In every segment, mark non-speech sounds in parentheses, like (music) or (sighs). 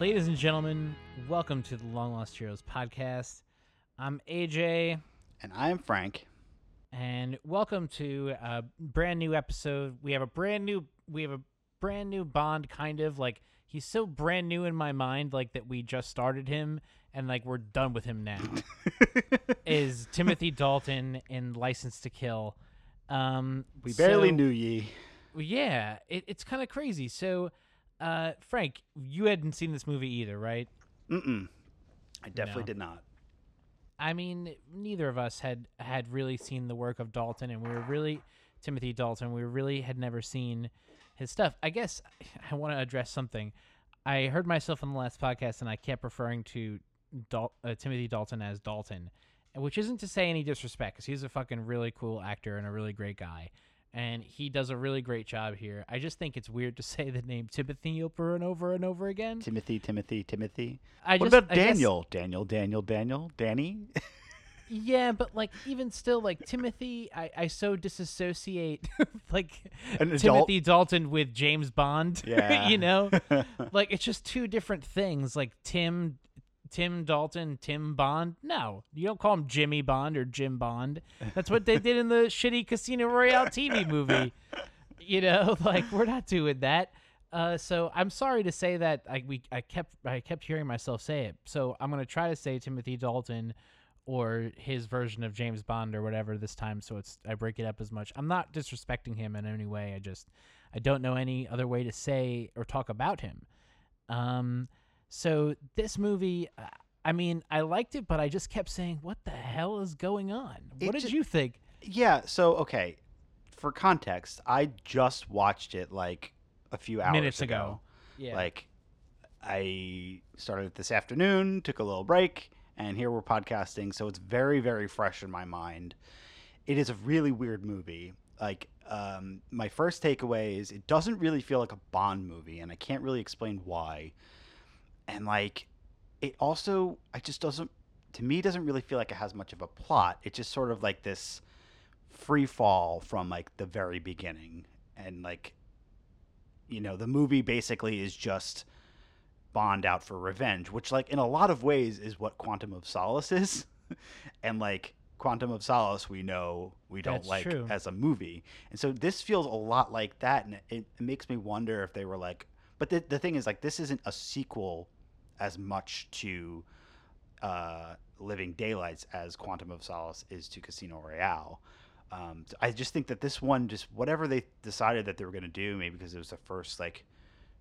Ladies and gentlemen, welcome to the Long Lost Heroes podcast. I'm AJ, And I'm Frank. and welcome to a brand new episode. We have a brand new we have a brand new Bond kind of like he's so brand new in my mind like that we just started him and like we're done with him now. (laughs) is Timothy Dalton in License to Kill. Um We barely so- knew ye. Yeah, it, it's kind of crazy. So uh Frank, you hadn't seen this movie either, right? Mm-mm. I definitely No. did not. I mean, neither of us had had really seen the work of Dalton, and we were really Timothy Dalton. We really had never seen his stuff. I guess (laughs) I want to address something. I heard myself on the last podcast, and I kept referring to Dal- uh, Timothy Dalton as Dalton, which isn't to say any disrespect, because he's a fucking really cool actor and a really great guy, and he does a really great job here. I just think it's weird to (laughs) say the name Timothy over and over and over again. Timothy, Timothy, Timothy. I what just, about I guess- Daniel? Daniel, Daniel, Daniel, Danny? Yeah, but like even still, like Timothy, I, I so disassociate (laughs) like An adult? Timothy Dalton with James Bond. (laughs) Yeah. you know, like it's just two different things. Like Tim, Tim Dalton, Tim Bond. No, you don't call him Jimmy Bond or Jim Bond. That's what they did in the (laughs) shitty Casino Royale TV movie. You know, (laughs) like we're not doing that. Uh, so I'm sorry to say that I we I kept I kept hearing myself say it. So I'm gonna try to say Timothy Dalton or his version of James Bond or whatever this time. So it's I break it up as much. I'm not disrespecting him in any way. I just I don't know any other way to say or talk about him. Um, so this movie, uh, I mean, I liked it, but I just kept saying, "What the hell is going on?" It what did ju- you think? yeah, so, okay. For context, I just watched it like a few hours Minutes ago. Yeah, Like, I started it this afternoon, took a little break, and here we're podcasting. So it's very, very fresh in my mind. It is a really weird movie. Like, um, my first takeaway is it doesn't really feel like a Bond movie, and I can't really explain why. And like, it also, I just doesn't, to me, doesn't really feel like it has much of a plot. It's just sort of like this free fall from like the very beginning, and like, you know, the movie basically is just Bond out for revenge, which like in a lot of ways is what Quantum of Solace is. (laughs) and like Quantum of Solace we know we don't That's like true. as a movie. And so this feels a lot like that and it, it makes me wonder if they were like but the the thing is like this isn't a sequel as much to uh Living Daylights as Quantum of Solace is to Casino Royale. Um, so I just think that this one, just whatever they decided that they were going to do, maybe because it was the first like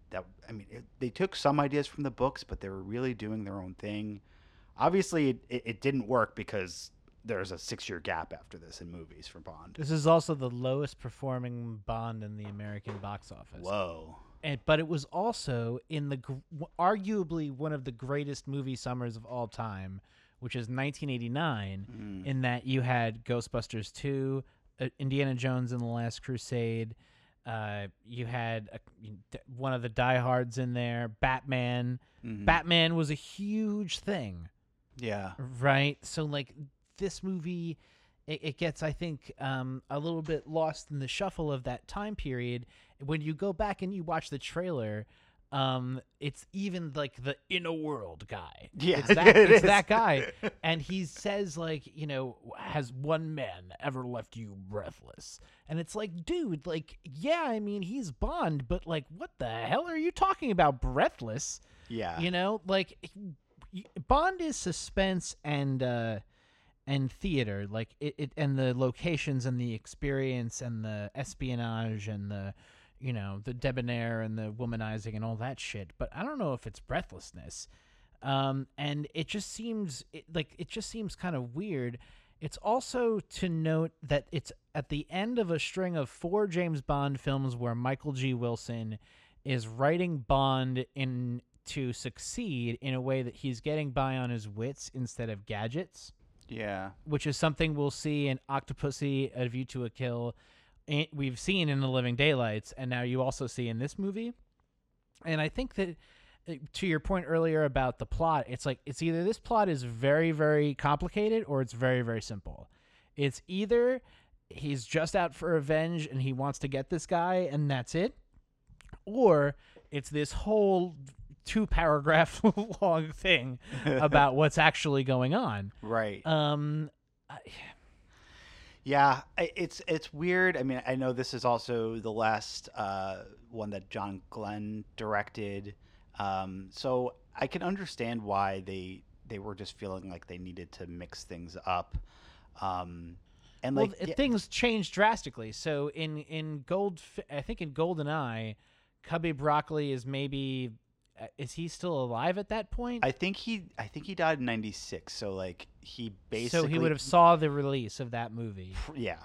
that. I mean, it, they took some ideas from the books, but they were really doing their own thing. Obviously, it, it, it didn't work because there's a six-year gap after this in movies for Bond. this is also the lowest performing Bond in the American box office. Whoa. And but it was also in the gr- arguably one of the greatest movie summers of all time, which is 1989. Mm. In that you had Ghostbusters 2, uh, Indiana Jones and the Last Crusade. Uh, you had a, one of the diehards in there, Batman. Mhm. Batman was a huge thing Yeah. right so like this movie it, it gets i think um, a little bit lost in the shuffle of that time period when you go back and you watch the trailer um, it's even like the inner world guy. Yeah, it's that, (laughs) it it's is. that guy. (laughs) And he says like you know has one man ever left you breathless? And it's like dude like yeah i mean he's bond but like what the hell are you talking about breathless? Yeah. you know, like Bond is suspense and uh and theater, like it, it and the locations and the experience and the espionage and the you know, the debonair and the womanizing and all that shit. But I don't know if it's breathlessness. Um and it just seems it, like it just seems kind of weird. It's also to note that it's at the end of a string of four James Bond films where Michael G. Wilson is writing Bond in to succeed in a way that he's getting by on his wits instead of gadgets, yeah. which is something we'll see in Octopussy, A View to a Kill. We've seen in The Living Daylights, and now you also see in this movie. And I think that uh, to your point earlier about the plot, it's like it's either this plot is very, very complicated or it's very, very simple. It's either he's just out for revenge and he wants to get this guy and that's it, or it's this whole two paragraph (laughs) long thing (laughs) about what's actually going on. right. Um, I- Yeah, it's it's weird. I mean, I know this is also the last uh, one that John Glen directed, um, so I can understand why they they were just feeling like they needed to mix things up, um, and well, like th- yeah, things changed drastically. So in in Gold, I think in Golden Eye, Cubby Broccoli is maybe is he still alive at that point? I think he I think he died in '96, so like he basically so he would have saw the release of that movie. yeah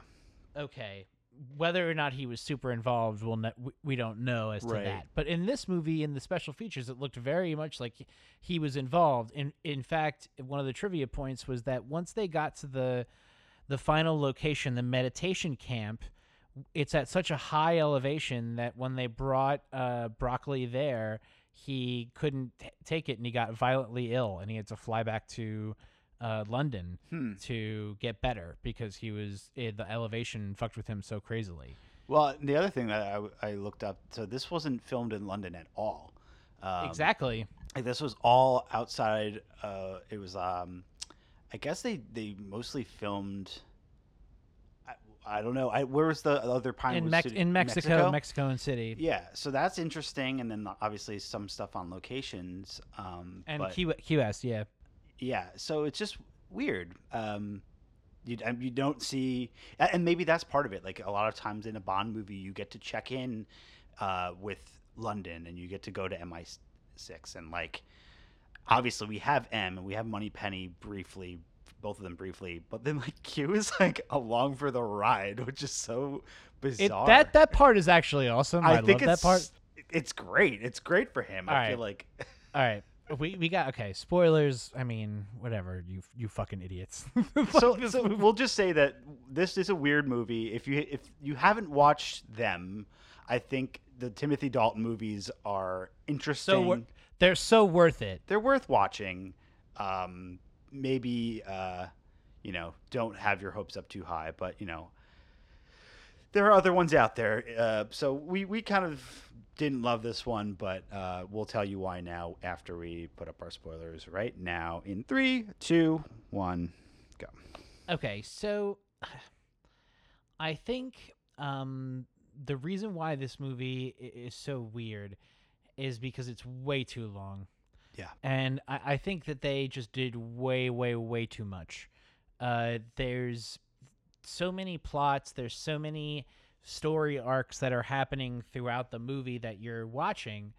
Okay. Whether or not he was super involved, we'll ne- we- we don't know as to Right. that. But in this movie, in the special features, it looked very much like he was involved. In in fact, one of the trivia points was that once they got to the the final location, the meditation camp, it's at such a high elevation that when they brought uh, broccoli there, he couldn't t- take it and he got violently ill and he had to fly back to uh, London Hmm. to get better because he was eh, the elevation fucked with him so crazily. Well, the other thing that I, I looked up, so this wasn't filmed in London at all. Um, exactly. Like this was all outside. Uh, it was, um, I guess they they mostly filmed. I, don't know. I, where was the other In, Pinewood Mex- in Mexico, Mexico and City, Yeah, so that's interesting, and then obviously some stuff on locations. Um, and but- Key, Key West, yeah. yeah so it's just weird um you, um, you don't see and maybe that's part of it like a lot of times in a bond movie you get to check in uh with london and you get to go to mi6 and like obviously we have m and we have money penny briefly both of them briefly but then like (laughs) q is like along for the ride which is so It, bizarre that that part is actually awesome. I, i, think love that part. it's great it's great for him All i right. feel like All right. (laughs) We, we got okay spoilers. I mean, whatever you you fucking idiots. (laughs) so, so we'll just say that this is a weird movie. If you if you haven't watched them, I think the Timothy Dalton movies are interesting. so they're so worth it. They're worth watching. Um, maybe uh, you know, don't have your hopes up too high, but you know, there are other ones out there. Uh, so we we kind of didn't love this one, but uh, we'll tell you why now after we put up our spoilers. Right now, in three, two, one, go. Okay, so (sighs) I think um, the reason why this movie is so weird is because it's way too long. Yeah. And I, I think that they just did way, way, way too much. Uh, there's so many plots, there's so many story arcs that are happening throughout the movie that you're watching.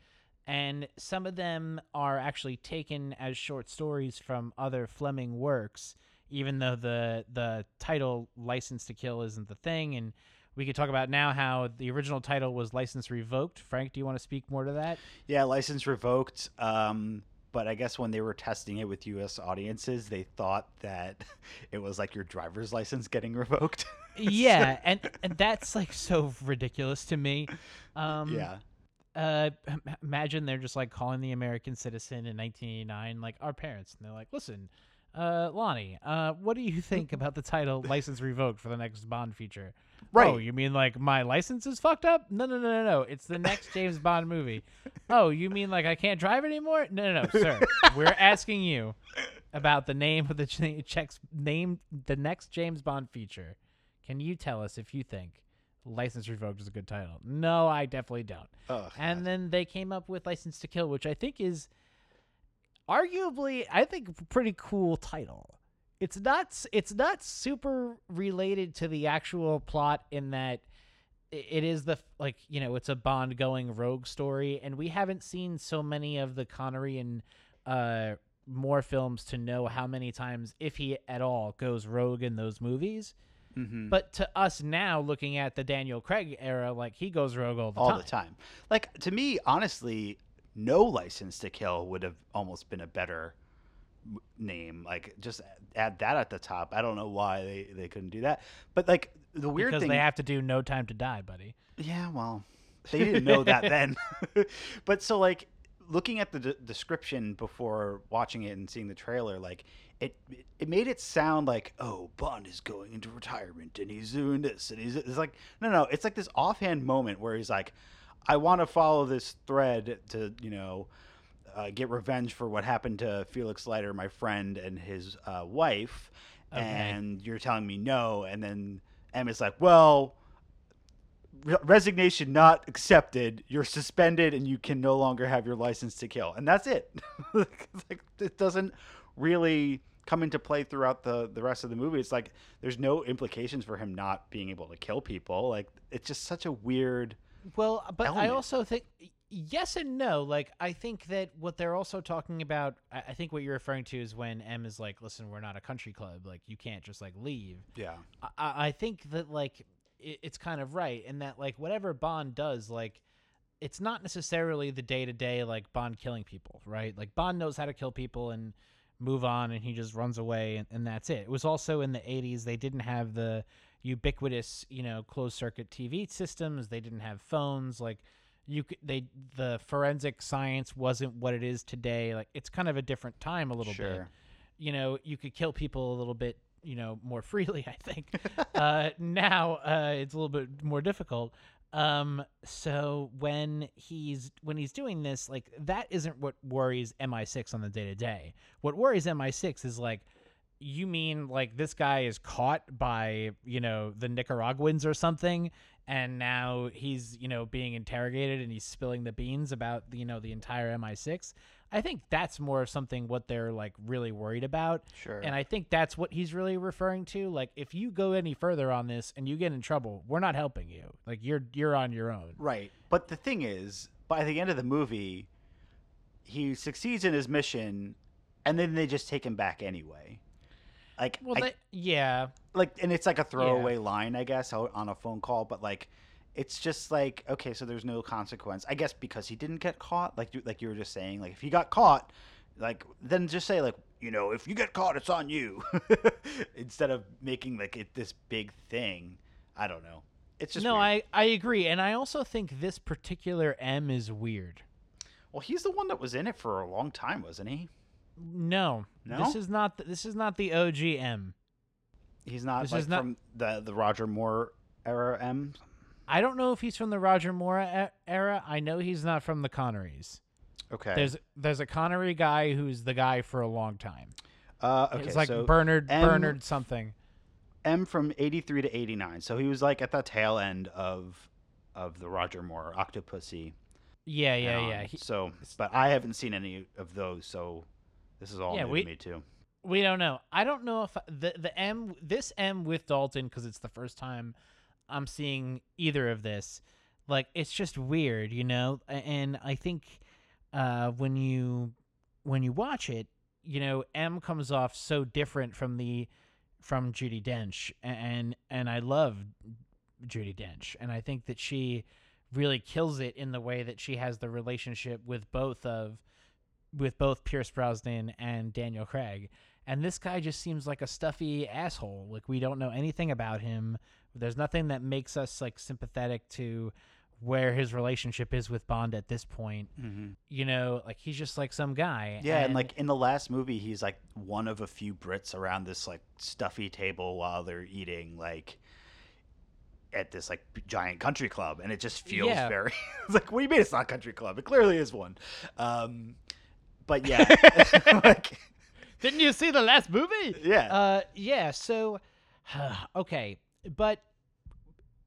And some of them are actually taken as short stories from other Fleming works even though the the title license to kill isn't the thing and we could talk about now how the original title was license revoked frank do you want to speak more to that Yeah, license revoked. Um, but I guess when they were testing it with U.S. audiences, they thought that (laughs) it was like your driver's license getting revoked. (laughs) yeah and and that's like so ridiculous to me um yeah. uh imagine they're just like calling the american citizen in 1989 like our parents and they're like listen uh lonnie uh what do you think (laughs) about the title license revoked for the next bond feature Oh, right. Oh, you mean like my license is fucked up? No, no, no, no, no. It's the next James Bond movie. Oh, you mean like I can't drive anymore? No, no, no, sir. We're asking you about the name of the ch- checks name the next James Bond feature. Can you tell us if you think License Revoked is a good title? No, I definitely don't. Ugh, And then they came up with License to Kill, which I think is arguably, I think, pretty cool title. It's not, it's not super related to the actual plot in that it is the like you know it's a Bond going rogue story, and we haven't seen so many of the Connery and uh, more films to know how many times, if he at all, goes rogue in those movies. mhm. But to us now, looking at the Daniel Craig era, like he goes rogue all the all time. the time. Like to me, honestly, no license to kill would have almost been a better name. Like just add that at the top. I don't know why they, they couldn't do that. But like the weird because thing, they have to do No Time to Die, buddy. yeah, well, they didn't know that (laughs) then. (laughs) but so like looking at the d- description before watching it and seeing the trailer, like it it made it sound like oh Bond is going into retirement and he's doing this and he's it's like no no it's like this offhand moment where he's like I want to follow this thread to you know uh, get revenge for what happened to Felix Leiter, my friend, and his uh, wife. Okay. And you're telling me no. And then is like, well, re- resignation not accepted. You're suspended, and you can no longer have your license to kill. And that's it. (laughs) Like it doesn't really come into play throughout the the rest of the movie. It's like there's no implications for him not being able to kill people. Like it's just such a weird. Well, but I also think yes and no. Like I think that what they're also talking about, I I think what you're referring to is when M is like, "Listen, we're not a country club. Like you can't just like leave." Yeah. I- I, I think that like it, it's kind of right And that like whatever Bond does, like it's not necessarily the day to day like Bond killing people, right? Like Bond knows how to kill people and move on, and he just runs away, and, and that's it. It was also in the '80s; they didn't have the ubiquitous, you know, closed circuit TV systems. They didn't have phones, like. You could, they the forensic science wasn't what it is today. Like it's kind of a different time a little bit Sure. you know, you could kill people a little bit, you know, more freely. (laughs) I think uh, now uh, it's a little bit more difficult. Um, so when he's when he's doing this, like that isn't what worries MI6 on the day to day. What worries MI6 is like, you mean like this guy is caught by you know the Nicaraguans or something, and now he's you know being interrogated and he's spilling the beans about you know the entire MI6. I think that's more of something what they're like really worried about. Sure. And I think that's what he's really referring to. Like, if you go any further on this and you get in trouble, we're not helping you. Like, you're you're on your own. Right. But the thing is, by the end of the movie, he succeeds in his mission, and then they just take him back anyway. Like, Well, I- they, yeah, like, and it's like a throwaway line, I guess, on a phone call. But like, it's just like, okay, so there's no consequence, I guess, because he didn't get caught. Like, you, like you were just saying, like if he got caught, like then just say like, you know, if you get caught, it's on you, (laughs) instead of making like it this big thing. I don't know. It's just no, weird. I I agree, and I also think this particular M is weird. Well, he's the one that was in it for a long time, wasn't he? No, No? this is not the, this is not the OG M. He's not This like is not- from the the Roger Moore era M. I don't know if he's from the Roger Moore era. I know he's not from the Connerys. Okay. There's there's a Connery guy who's the guy for a long time. uh, okay. it's like so Bernard M- Bernard something. M from eighty three to eighty nine. So he was like at the tail end of of the Roger Moore Octopussy. Yeah, yeah, yeah. He, so, but I haven't seen any of those. So this is all Yeah, new we- to me too. We don't know. I don't know if the the M this M with Dalton because it's the first time I'm seeing either of this. Like it's just weird, you know. And I think uh, when you when you watch it, you know, M comes off so different from the from Judi Dench, and and I love Judi Dench, and I think that she really kills it in the way that she has the relationship with both of with both Pierce Brosnan and Daniel Craig. And this guy just seems like a stuffy asshole. Like we don't know anything about him. There's nothing that makes us like sympathetic to where his relationship is with Bond at this point. Mm-hmm. You know, like he's just like some guy. Yeah, and, like in the last movie, he's like one of a few Brits around this like stuffy table while they're eating like at this like giant country club, and it just feels Yeah. very. it's (laughs) like, what do you mean it's not a country club? It clearly is one. Um, but yeah, (laughs) (laughs) like didn't you see the last movie? yeah, Uh, yeah. So, (sighs) okay, but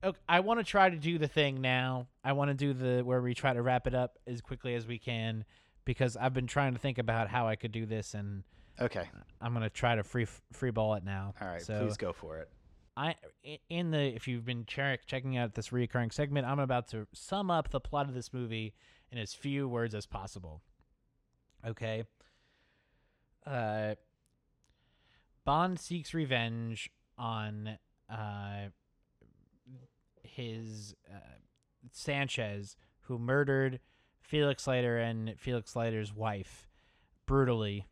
okay, I want to try to do the thing now. I want to do the where we try to wrap it up as quickly as we can because I've been trying to think about how I could do this, and okay, I'm gonna try to free free ball it now. all right, So please go for it. I in the if you've been check, checking out this recurring segment, I'm about to sum up the plot of this movie in as few words as possible. Okay. Uh Bond seeks revenge on uh his uh, Sanchez who murdered Felix Leiter and Felix Leiter's wife brutally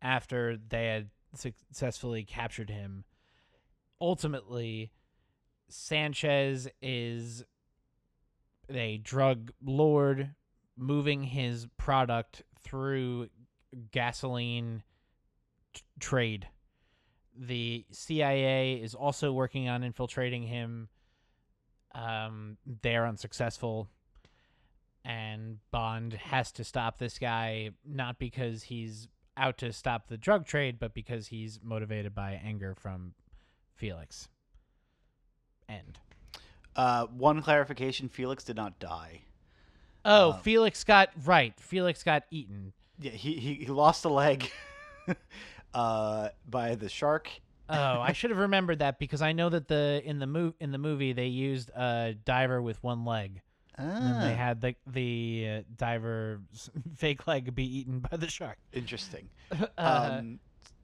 after they had successfully captured him ultimately Sanchez is a drug lord moving his product through gasoline t- trade. The CIA is also working on infiltrating him. Um, they're unsuccessful. and Bond has to stop this guy not because he's out to stop the drug trade, but because he's motivated by anger from Felix. End. Uh, one clarification: Felix did not die. Oh, Um, Felix got right. Felix got eaten. Yeah, he he, he lost a leg (laughs) uh, by the shark. Oh, I (laughs) should have remembered that because I know that the in the move in the movie they used a diver with one leg. And they Ah, had the the uh, diver's (laughs) fake leg be eaten by the shark. interesting. Uh, um,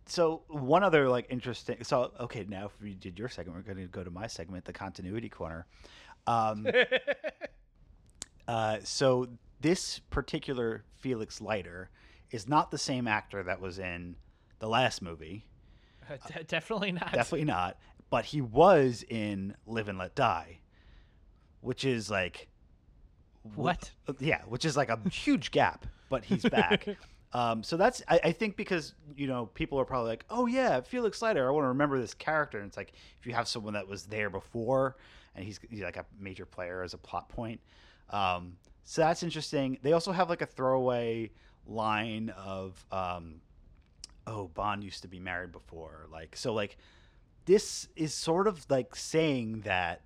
so one other like interesting. So okay, now if we did your segment, we're going to go to my segment, the continuity corner. Um, uh, so this particular Felix Leiter is not the same actor that was in the last movie. de- definitely not. Definitely not. But he was in Live and Let Die, which is like What? Yeah, which is like a (laughs) huge gap, but he's back. (laughs) um, so that's I, I think because you know people are probably like, oh yeah, Felix Leiter, I want to remember this character. And it's like if you have someone that was there before and he's, he's like a major player as a plot point. Um, so that's interesting. They also have like a throwaway line of, um, oh, Bond used to be married before. Like so, like this is sort of like saying that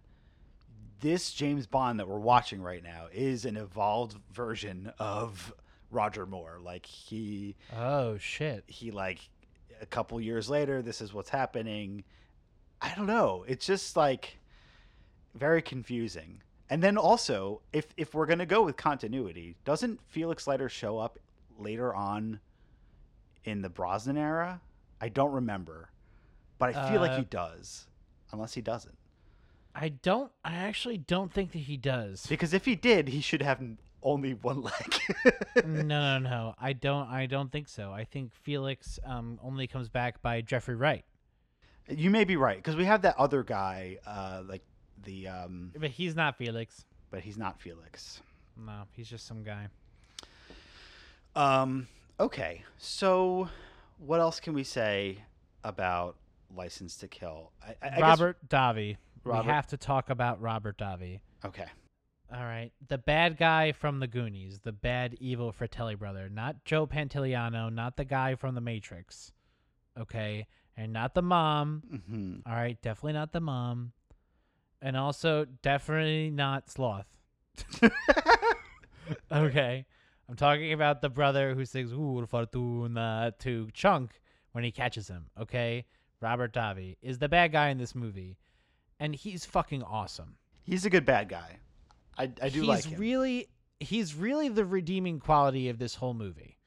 this James Bond that we're watching right now is an evolved version of Roger Moore. Like he Oh shit. he like a couple years later, this is what's happening. I don't know. It's just like very confusing. And then also, if if we're gonna go with continuity, doesn't Felix Leiter show up later on in the Brosnan era? I don't remember, but I feel like Uh, he does, unless he doesn't. I don't. I actually don't think that he does. Because if he did, he should have only one leg. (laughs) no, no, no. I don't. I don't think so. I think Felix um, only comes back by Jeffrey Wright, you may be right because we have that other guy, uh, like the, um, but he's not Felix. but he's not Felix. No, he's just some guy. Um, okay, so what else can we say about License to Kill? I, I, I guess- Robert Davi. Robert- We have to talk about Robert Davi. okay. All right, the bad guy from the Goonies, the bad evil Fratelli brother, not Joe Pantoliano, not the guy from the Matrix, okay, and not the mom. hmm All right, definitely not the mom, and also definitely not Sloth. (laughs) okay, I'm talking about the brother who sings "Ooh Fortuna" to Chunk when he catches him. Okay, Robert Davi is the bad guy in this movie, and he's fucking awesome. He's a good bad guy. I, I do he's like him. really he's really the redeeming quality of this whole movie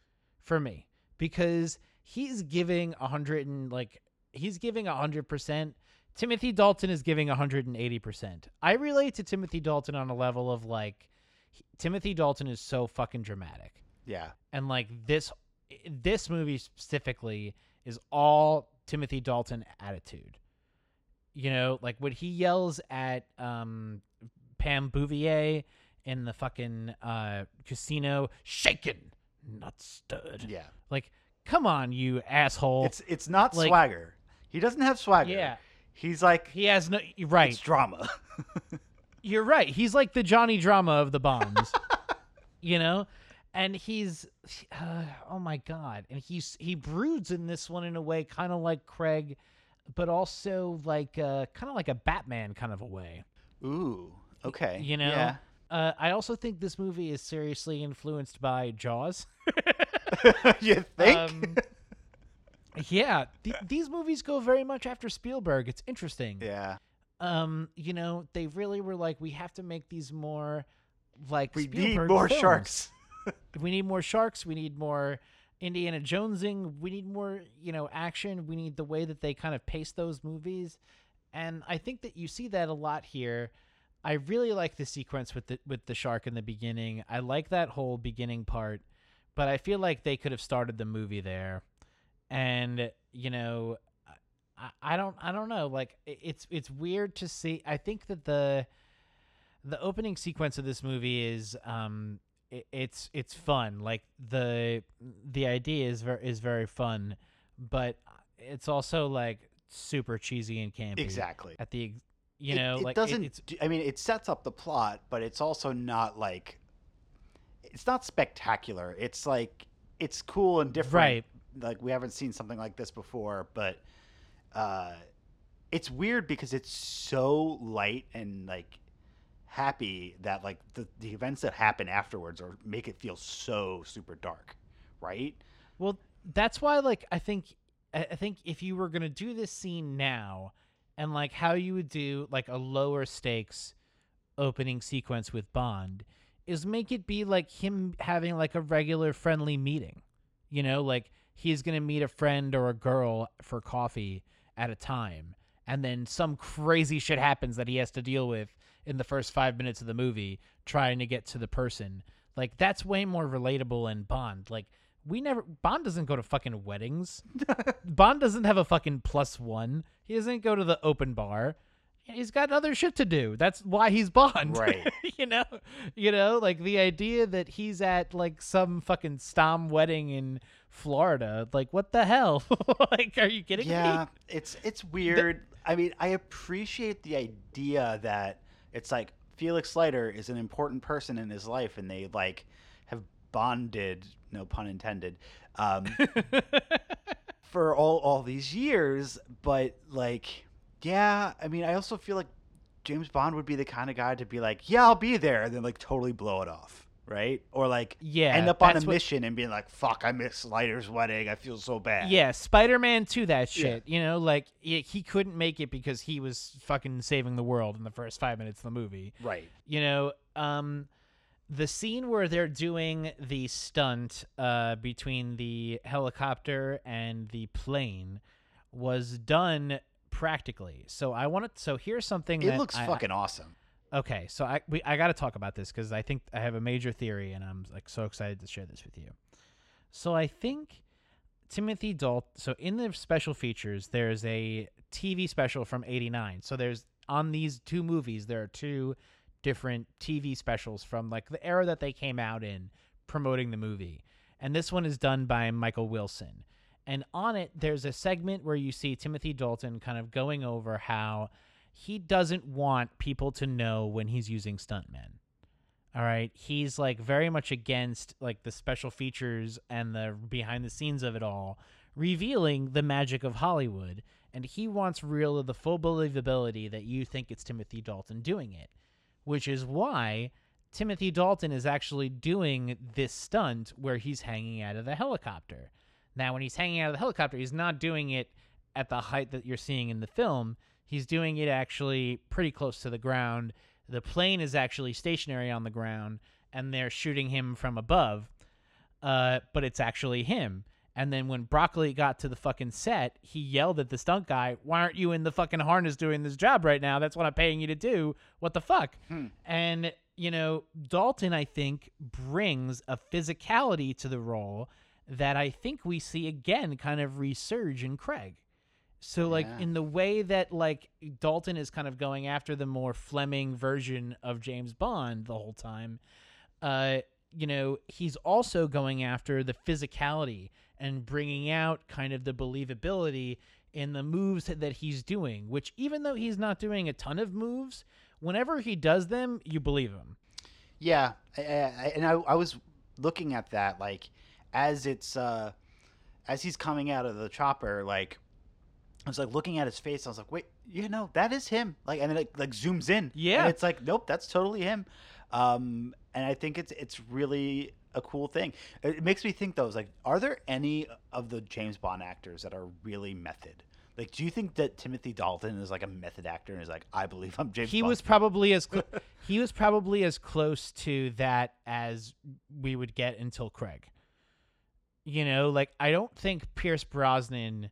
for me because he's giving a hundred and like he's giving a hundred percent timothy dalton is giving hundred and eighty percent i relate to timothy dalton on a level of like he- timothy dalton is so fucking dramatic yeah. and like this this movie specifically is all timothy dalton attitude you know like when he yells at um pam bouvier in the fucking uh casino shaken not stirred Yeah. like come on you asshole It's it's not like- swagger. He doesn't have swagger. yeah He's like he has no right it's drama. (laughs) You're right. He's like the Johnny Drama of the Bonds, (laughs) you know, and he's uh, oh my god, and he's he broods in this one in a way kind of like Craig, but also like uh, kind of like a Batman kind of a way. Ooh. Okay. You know, Yeah. uh, I also think this movie is seriously influenced by Jaws. (laughs) you think? Um, yeah, th- these movies go very much after Spielberg. It's interesting. yeah. um, you know, they really were like, we have to make these more like We need more films. sharks. (laughs) We need more sharks. We need more Indiana Jonesing. We need more, you know, action. We need the way that they kind of pace those movies, and I think that you see that a lot here. I really like the sequence with the with the shark in the beginning. I like that whole beginning part, but I feel like they could have started the movie there, and you know, I, I don't I don't know. Like it's it's weird to see. I think that the the opening sequence of this movie is um i it's it's fun. Like the the idea is very is very fun, but it's also like super cheesy and campy. Exactly. At the you know it, like doesn't. it's do- I mean, it sets up the plot, but it's also not like it's not spectacular. It's like it's cool and different. Right. Like we haven't seen something like this before, but uh, it's weird because it's so light and like happy that like the, the events that happen afterwards or make it feel so super dark, right? Well, that's why like I think I I think if you were gonna do this scene now, and like how you would do like a lower stakes opening sequence with Bond, is make it be like him having like a regular friendly meeting. You know, like he's gonna meet a friend or a girl for coffee at a time, and then some crazy shit happens that he has to deal with in the first five minutes of the movie trying to get to the person. Like that's way more relatable in Bond. Like we never Bond doesn't go to fucking weddings. (laughs) Bond doesn't have a fucking plus one. He doesn't go to the open bar. He's got other shit to do. That's why he's Bond. (laughs) Right. you know? You know, like the idea that he's at like some fucking Stom wedding in Florida. Like what the hell? (laughs) like are you kidding yeah, me? it's it's weird. I mean, I appreciate the idea that it's like Felix Leiter is an important person in his life, and they like have bonded, no pun intended, um, (laughs) for all all these years. But like, yeah, I mean, I also feel like James Bond would be the kind of guy to be like, yeah, I'll be there, and then like totally blow it off. Right or like Yeah, end up on a that's what- mission and being like, "Fuck, I missed Leiter's wedding. I feel so bad." Yeah, Spider Man to that Yeah. shit. You know, like he he couldn't make it because he was fucking saving the world in the first five minutes of the movie. right. You know, um, the scene where they're doing the stunt uh, between the helicopter and the plane was done practically. So I wanted. So here's something It that looks I- I- fucking awesome. Okay, so I we, I got to talk about this because I think I have a major theory, and I'm like so excited to share this with you. So I think Timothy Dalton. So in the special features, there's a TV special from '89. So there's on these two movies, there are two different TV specials from like the era that they came out in, promoting the movie. And this one is done by Michael Wilson. And on it, there's a segment where you see Timothy Dalton kind of going over how he doesn't want people to know when he's using stuntmen. All right. He's like very much against like the special features and the behind the scenes of it all, revealing the magic of Hollywood. And he wants real the full believability that you think it's Timothy Dalton doing it, which is why Timothy Dalton is actually doing this stunt where he's hanging out of the helicopter. Now, when he's hanging out of the helicopter, he's not doing it at the height that you're seeing in the film. He's doing it actually pretty close to the ground. The plane is actually stationary on the ground, and they're shooting him from above. Uh, but it's actually him. And then when Broccoli got to the fucking set, he yelled at the stunt guy, "Why aren't you in the fucking harness doing this job right now? That's what I'm paying you to do. What the fuck?" And you know, Dalton, I think, brings a physicality to the role that I think we see again kind of resurge in Craig. So like Yeah. in the way that like Dalton is kind of going after the more Fleming version of James Bond the whole time, uh, you know, he's also going after the physicality and bringing out kind of the believability in the moves that, he's doing. Which even though he's not doing a ton of moves, whenever he does them, you believe him. Yeah, I, I, and I, I was looking at that like as it's uh as he's coming out of the chopper, like I was like looking at his face. I was like, wait, you know, that is him. Like, and then it like zooms in. Yeah. and it's like, nope, that's totally him. Um, and I think it's it's really a cool thing. It, it makes me think though, is like, are there any of the James Bond actors that are really method? Like, do you think that Timothy Dalton is like a method actor and is like, I believe I'm James he Bond? was probably as cl- (laughs) he was probably as close to that as we would get until Craig. You know, like I don't think Pierce Brosnan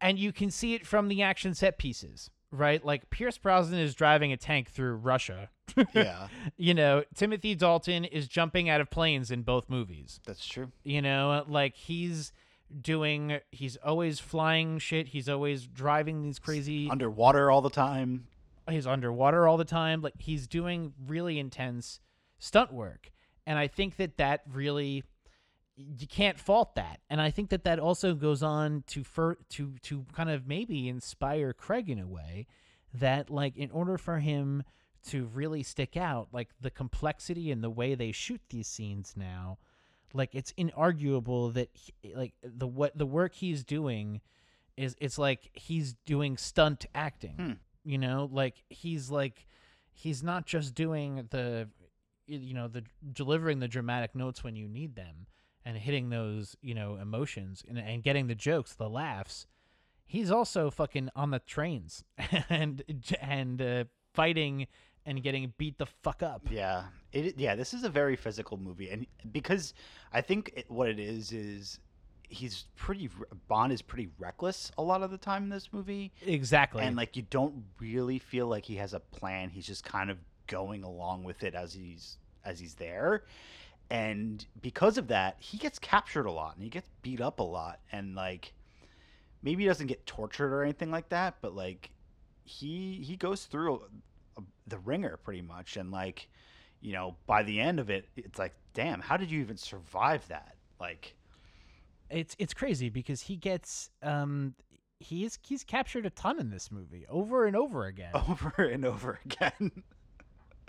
and you can see it from the action set pieces, right? Like Pierce Brosnan is driving a tank through Russia. (laughs) yeah, you know, Timothy Dalton is jumping out of planes in both movies. that's true. You know, like he's doing he's always flying shit, he's always driving these crazy Underwater all the time. he's underwater all the time like he's doing really intense stunt work and i think that that really you can't fault that and i think that that also goes on to fur to to kind of maybe inspire craig in a way that like in order for him to really stick out. Like the complexity and the way they shoot these scenes now, like it's inarguable that he, like the what the work he's doing is it's like he's doing stunt acting. Hmm. You know, like he's like he's not just doing the you know the delivering the dramatic notes when you need them and hitting those you know emotions and, and getting the jokes the laughs he's also fucking on the trains (laughs) and and uh, fighting and getting beat the fuck up Yeah, it. Yeah, this is a very physical movie, and because I think it, what it is is he's pretty. Bond is pretty reckless a lot of the time in this movie, exactly and like you don't really feel like he has a plan. He's just kind of going along with it as he's as he's there, and because of that, he gets captured a lot and he gets beat up a lot, and like maybe he doesn't get tortured or anything like that, but like he he goes through a, the ringer pretty much, and like you know by the end of it, it's like damn, how did you even survive that? Like it's it's crazy because he gets um he's he's captured a ton in this movie over and over again (laughs) over and over again.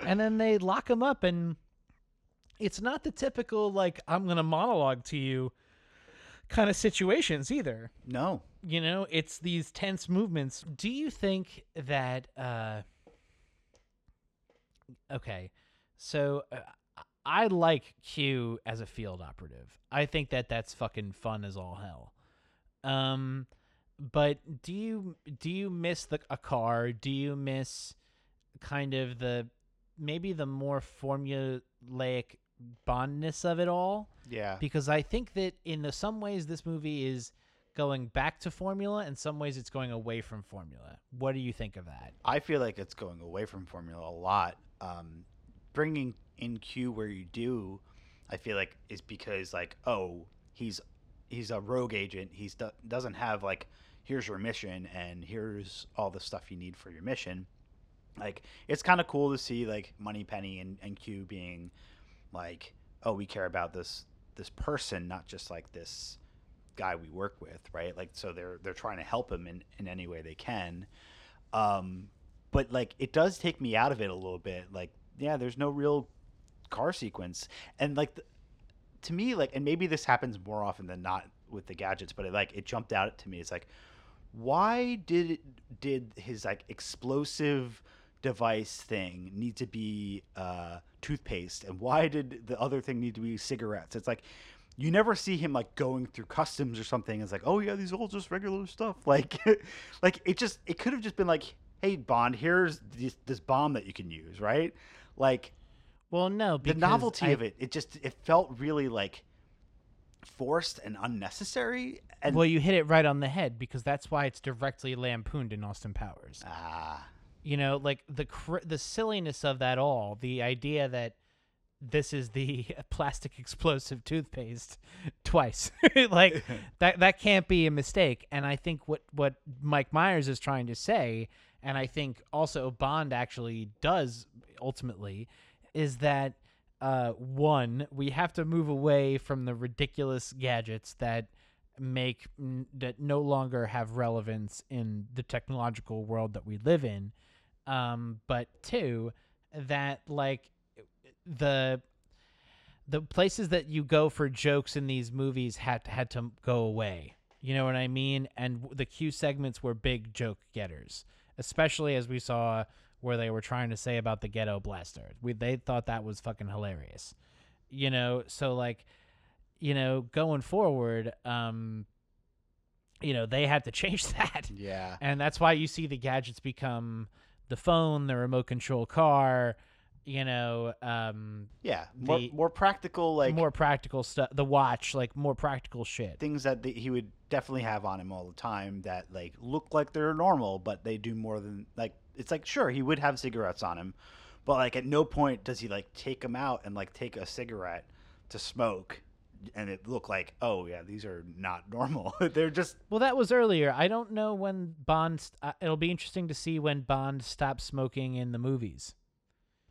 and then they lock him up and it's not the typical like i'm gonna monologue to you kind of situations either. No, you know it's these tense movements. Do you think that uh okay so uh, i like q as a field operative. I think that that's fucking fun as all hell. Um but do you do you miss the a car? Do you miss kind of the maybe the more formulaic bondness of it all yeah, because I think that in the, some ways this movie is going back to formula, and some ways it's going away from formula. What do you think of that? I feel like it's going away from formula a lot. Um, bringing in Q where you do, I feel like is because like oh he's he's a rogue agent. He's do- doesn't have like here's your mission and here's all the stuff you need for your mission. Like it's kind of cool to see like Moneypenny and, and Q being like oh we care about this this person not just like this guy we work with right? Like so they're they're trying to help him in in any way they can. Um but like it does take me out of it a little bit. Like yeah there's no real car sequence. And like the, to me like and maybe this happens more often than not with the gadgets but it like it jumped out to me. It's like why did did his like explosive device thing need to be uh toothpaste and why did the other thing need to be cigarettes? It's like you never see him like going through customs or something. It's like oh yeah these are all just regular stuff. (laughs) Like like it just it could have just been like hey bond here's this, this bomb that you can use right? Like Well, no, the novelty I- of it it just it felt really like forced and unnecessary and well, you hit it right on the head because that's why it's directly lampooned in Austin Powers. ah You know, like the cr- the silliness of that all, the idea that this is the (laughs) plastic explosive toothpaste (laughs) twice. (laughs) like that that can't be a mistake. And I think what what Mike Myers is trying to say, and I think also Bond actually does ultimately, is that uh, one we have to move away from the ridiculous gadgets that make n- that no longer have relevance in the technological world that we live in um but two that like the the places that you go for jokes in these movies had had to go away. You know what i mean? And the q segments were big joke getters especially as we saw where they were trying to say about the ghetto blaster. We they thought that was fucking hilarious. You know so like you know going forward um you know they had to (laughs) change that. Yeah. And that's why you see the gadgets become the phone the remote control car you know um yeah more, The- more practical like more practical stuff the watch like more practical shit. Things that the, he would definitely have on him all the time that like look like they're normal but they do more than like it's like sure he would have cigarettes on him but like at no point does he like take them out and like take a cigarette to smoke and it looked like oh yeah these are not (laughs) normal. (laughs) They're just well that was earlier. I don't know when bond st- uh, it'll be interesting to see when bond stops smoking in the movies.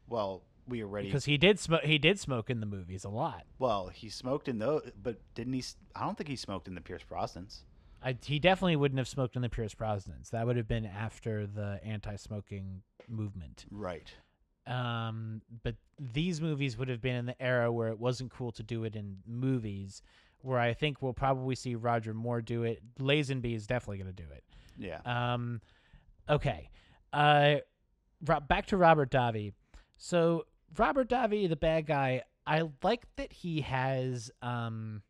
Well we already because he did smoke he did smoke in the movies a lot. Well he smoked in those but didn't he I don't think he smoked in the pierce brosnans I, he definitely wouldn't have smoked in the Pierce Brosnans. That would have been after the anti-smoking movement. right Um, but these movies would have been in the era where it wasn't cool to do it in movies. Where I think we'll probably see Roger Moore do it. Lazenby is definitely going to do it. Yeah. Um, okay. Uh, back to Robert Davi. So Robert Davi, the bad guy, I like that he has. Um,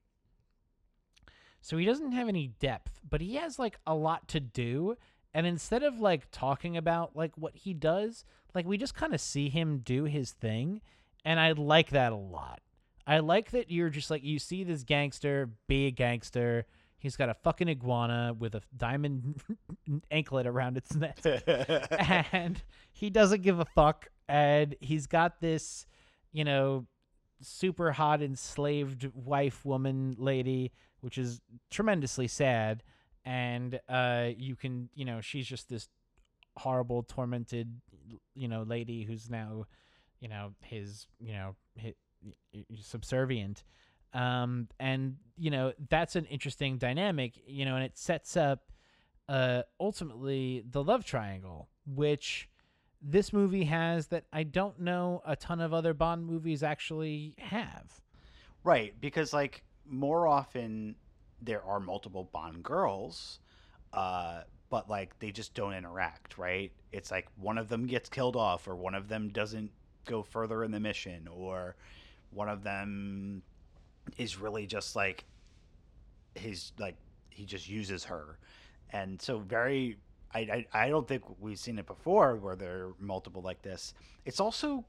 so he doesn't have any depth, but he has like a lot to do. And instead of like talking about like what he does, like we just kind of see him do his thing, and I like that a lot. I like that you're just like you see this gangster be a gangster. He's got a fucking iguana with a diamond (laughs) anklet around its neck. (laughs) and he doesn't give a fuck. And he's got this, you know, super hot enslaved wife woman lady, which is tremendously sad. And uh, you can, you know, she's just this horrible, tormented, you know, lady who's now, you know, his, you know, his, subservient. Um, and you know that's an interesting dynamic, you know, and it sets up uh, ultimately the love triangle, which this movie has that I don't know a ton of other Bond movies actually have. Right, because like more often there are multiple Bond girls, uh, but like they just don't interact. Right? It's like one of them gets killed off, or one of them doesn't go further in the mission, or one of them is really just like he's like he just uses her, and so very. I, I, I don't think we've seen it before where there are multiple like this. It's also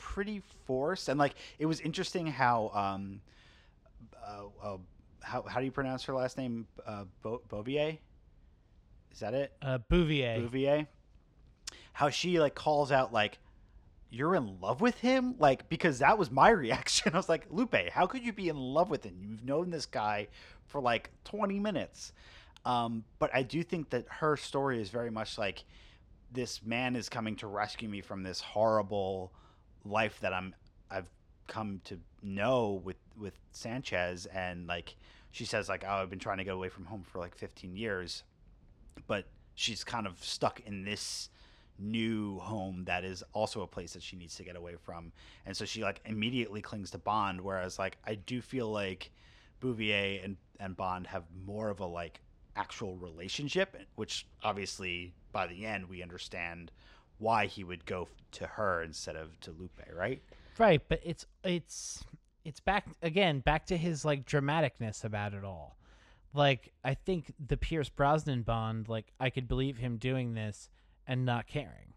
pretty forced and like it was interesting how um uh, uh how how do you pronounce her last name uh Bo- Bovier is that it? Uh, Bouvier. Bouvier? How she like calls out like you're in love with him? Like because that was my (laughs) reaction. I was like Lupe how could you be in love with him? You've known this guy for like 20 minutes. Um but I do think that her story is very much like this man is coming to rescue me from this horrible life that I'm I've come to know with with Sanchez. And like she says like oh I've been trying to get away from home for like 15 years but she's kind of stuck in this new home that is also a place that she needs to get away from and so she like immediately clings to Bond whereas like I do feel like Bouvier and and Bond have more of a like actual relationship which obviously by the end we understand why he would go to her instead of to Lupe, right? Right, but it's it's it's back again back to his like dramaticness about it all. Like I think the Pierce Brosnan Bond, like I could believe him doing this and not caring,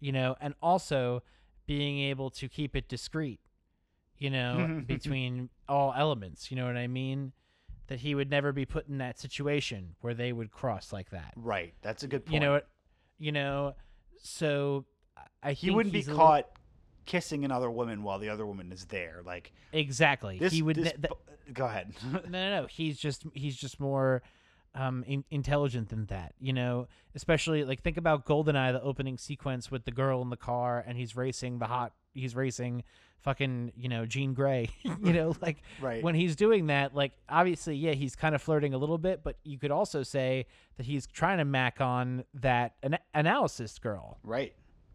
you know, and also being able to keep it discreet, you know, (laughs) between all elements. You know what I mean? That he would never be put in that situation where they would cross like that. Right. That's a good point. You know, you know, so I he wouldn't be a little- caught kissing another woman while the other woman is there. Like exactly. this. he would. this ne- th- go ahead. (laughs) no, no, no. He's just he's just more um in- intelligent than that. You know, especially like think about Goldeneye, the opening sequence with the girl in the car, and he's racing the hot. He's racing fucking you know Jean Grey. (laughs) you know, (laughs) like right. when he's doing that, like obviously, yeah, he's kind of flirting a little bit, but you could also say that he's trying to mac on that an- analysis girl right.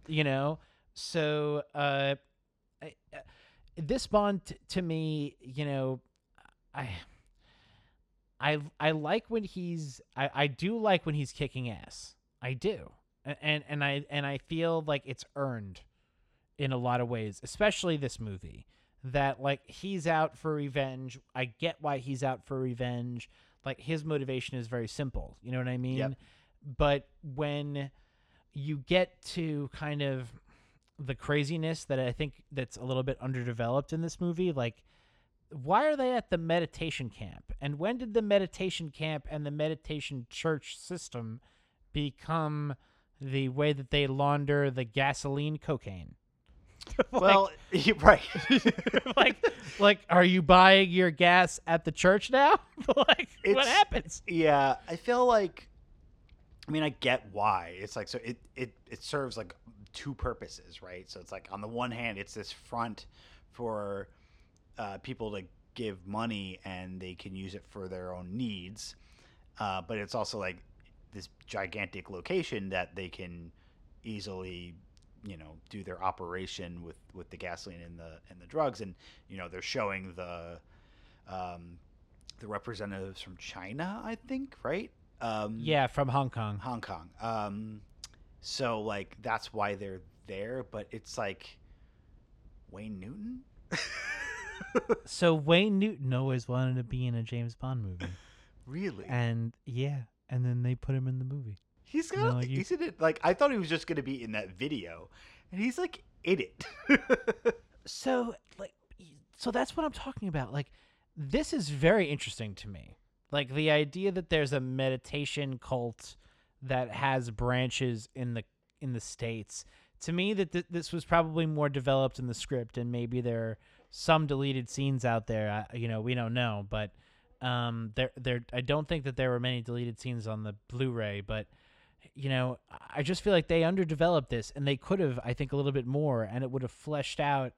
you know so uh I, uh, this bond t- to me you know i i i like when he's i i do like when he's kicking ass. I do. And and i and i feel like it's earned in a lot of ways especially this movie that like he's out for revenge. I get why he's out for revenge. Like his motivation is very simple. You know what i mean? Yep. but when you get to kind of the craziness that I think that's a little bit underdeveloped in this movie. Like, why are they at the meditation camp? And when did the meditation camp and the meditation church system become the way that they launder the gasoline cocaine? (laughs) well, (laughs) right. (laughs) like, like, are you buying your gas at the church now? like, what happens? Yeah, I feel like I mean I get why. It's like so it it it serves like two purposes, right? So it's like on the one hand it's this front for uh, people to give money and they can use it for their own needs. Uh, but it's also like this gigantic location that they can easily you know do their operation with with the gasoline and the and the drugs and you know they're showing the um the representatives from China I think right um Yeah, from Hong Kong. Hong Kong um so like that's why they're there but it's like Wayne Newton (laughs) So Wayne Newton always wanted to be in a James Bond movie, (laughs) really and yeah, and then they put him in the movie. he's got like he's in it like I thought he was just gonna be in that video and he's like in it (laughs) So like, so that's what I'm talking about. Like, this is very interesting to me. Like the idea that there's a meditation cult that has branches in the in the states. To me, that th- this was probably more developed in the script, and maybe there are some deleted scenes out there. I, you know, we don't know, but um, there, there. I don't think that there were many deleted scenes on the Blu-ray, but you know, I just feel like they underdeveloped this, and they could have, I think, a little bit more, and it would have fleshed out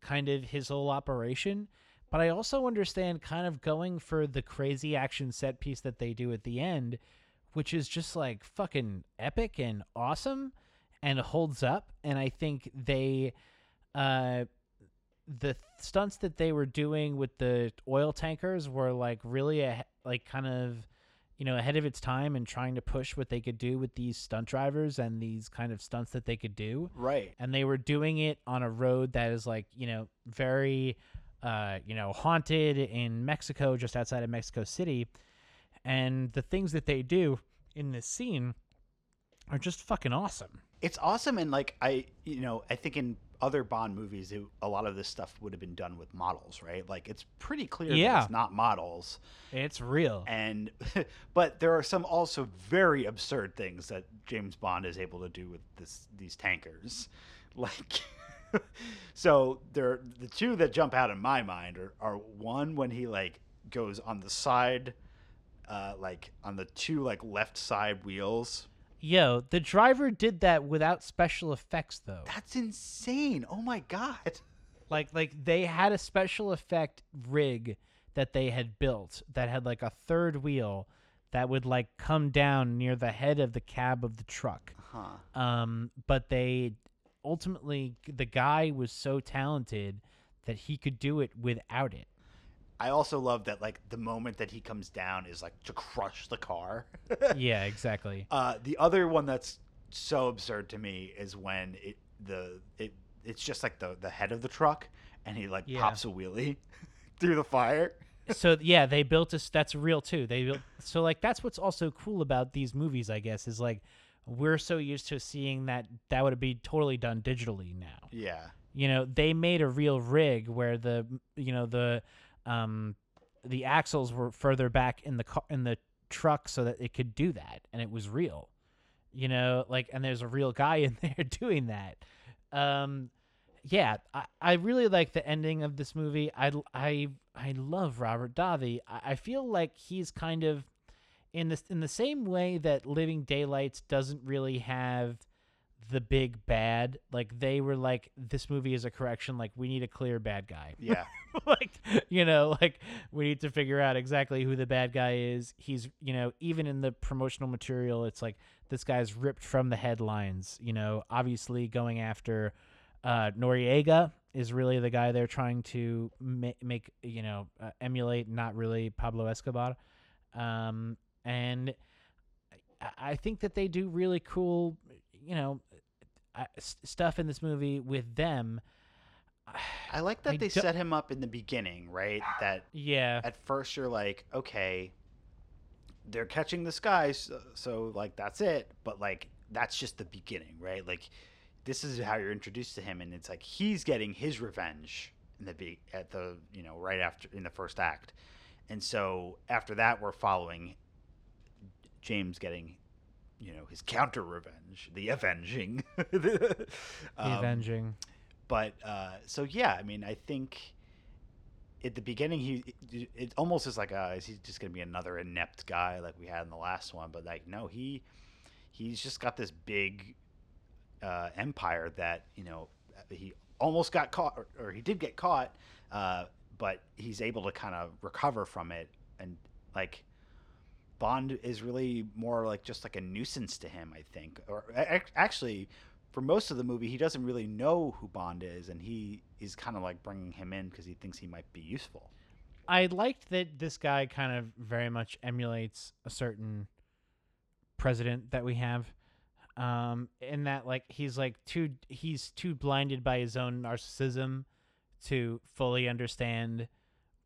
kind of his whole operation. But I also understand kind of going for the crazy action set piece that they do at the end, which is just like fucking epic and awesome and holds up. And I think they, uh, the stunts that they were doing with the oil tankers were like really a, like kind of you know ahead of its time and trying to push what they could do with these stunt drivers and these kind of stunts that they could do. Right. And they were doing it on a road that is like you know very uh you know haunted in Mexico just outside of Mexico City and the things that they do in this scene are just fucking awesome. It's awesome and like i you know i think in other bond movies it, a lot of this stuff would have been done with models right? Like it's pretty clear that Yeah. it's not models. It's real. And (laughs) but there are some also very absurd things that james bond is able to do with this these tankers. (laughs) Like (laughs) so there the two that jump out in my mind are, are one when he like goes on the side uh like on the two like left side wheels yo the driver did that without special effects though That's insane. Oh my god. like like they had a special effect rig that they had built that had like a third wheel that would like come down near the head of the cab of the truck Huh. um but they ultimately the guy was so talented that he could do it without it I also love that like the moment that he comes down is like to crush the car. (laughs) yeah exactly uh, the other one that's so absurd to me is when it the it it's just like the the head of the truck and he like Yeah. pops a wheelie (laughs) through the fire. so yeah they built a s- that's real too they built so like that's what's also cool about these movies i guess is like we're so used to seeing that that would be totally done digitally now Yeah. you know they made a real rig where the you know the um the axles were further back in the car in the truck so that it could do that and it was real you know like and there's a real guy (laughs) in there doing that. Um yeah i, I really like the ending of this movie. I i i love robert davi. I, I feel like he's kind of in this in the same way that living daylights doesn't really have the big bad like they were like this movie is a correction like we need a clear bad guy. Yeah. (laughs) like you know like we need to figure out exactly who the bad guy is. He's you know even in the promotional material it's like this guy's ripped from the headlines you know? Obviously going after uh noriega is really the guy they're trying to ma- make you know uh, emulate not really pablo escobar. Um and I- i think that they do really cool you know uh, stuff in this movie with them I like that I they don't- set him up in the beginning, right? That yeah at first you're like, okay, they're catching this guy, so, so like that's it. But like that's just the beginning, right? Like this is how you're introduced to him, and it's like he's getting his revenge in the be at the you know right after in the first act, and so after that we're following James getting. You know his counter revenge, the avenging, (laughs) the Um, avenging but uh, so yeah, I mean, I think at the beginning he it, almost is like uh is he just gonna be another inept guy like we had in the last one? But like no, he he's just got this big uh, empire that you know he almost got caught or, or he did get caught, uh, but he's able to kind of recover from it and like. Bond is really more like just like a nuisance to him, I think. Or actually, for most of the movie, he doesn't really know who Bond is, and he is kind of like bringing him in because he thinks he might be useful. I liked that this guy kind of very much emulates a certain president that we have. Um, in that like he's like too he's too blinded by his own narcissism to fully understand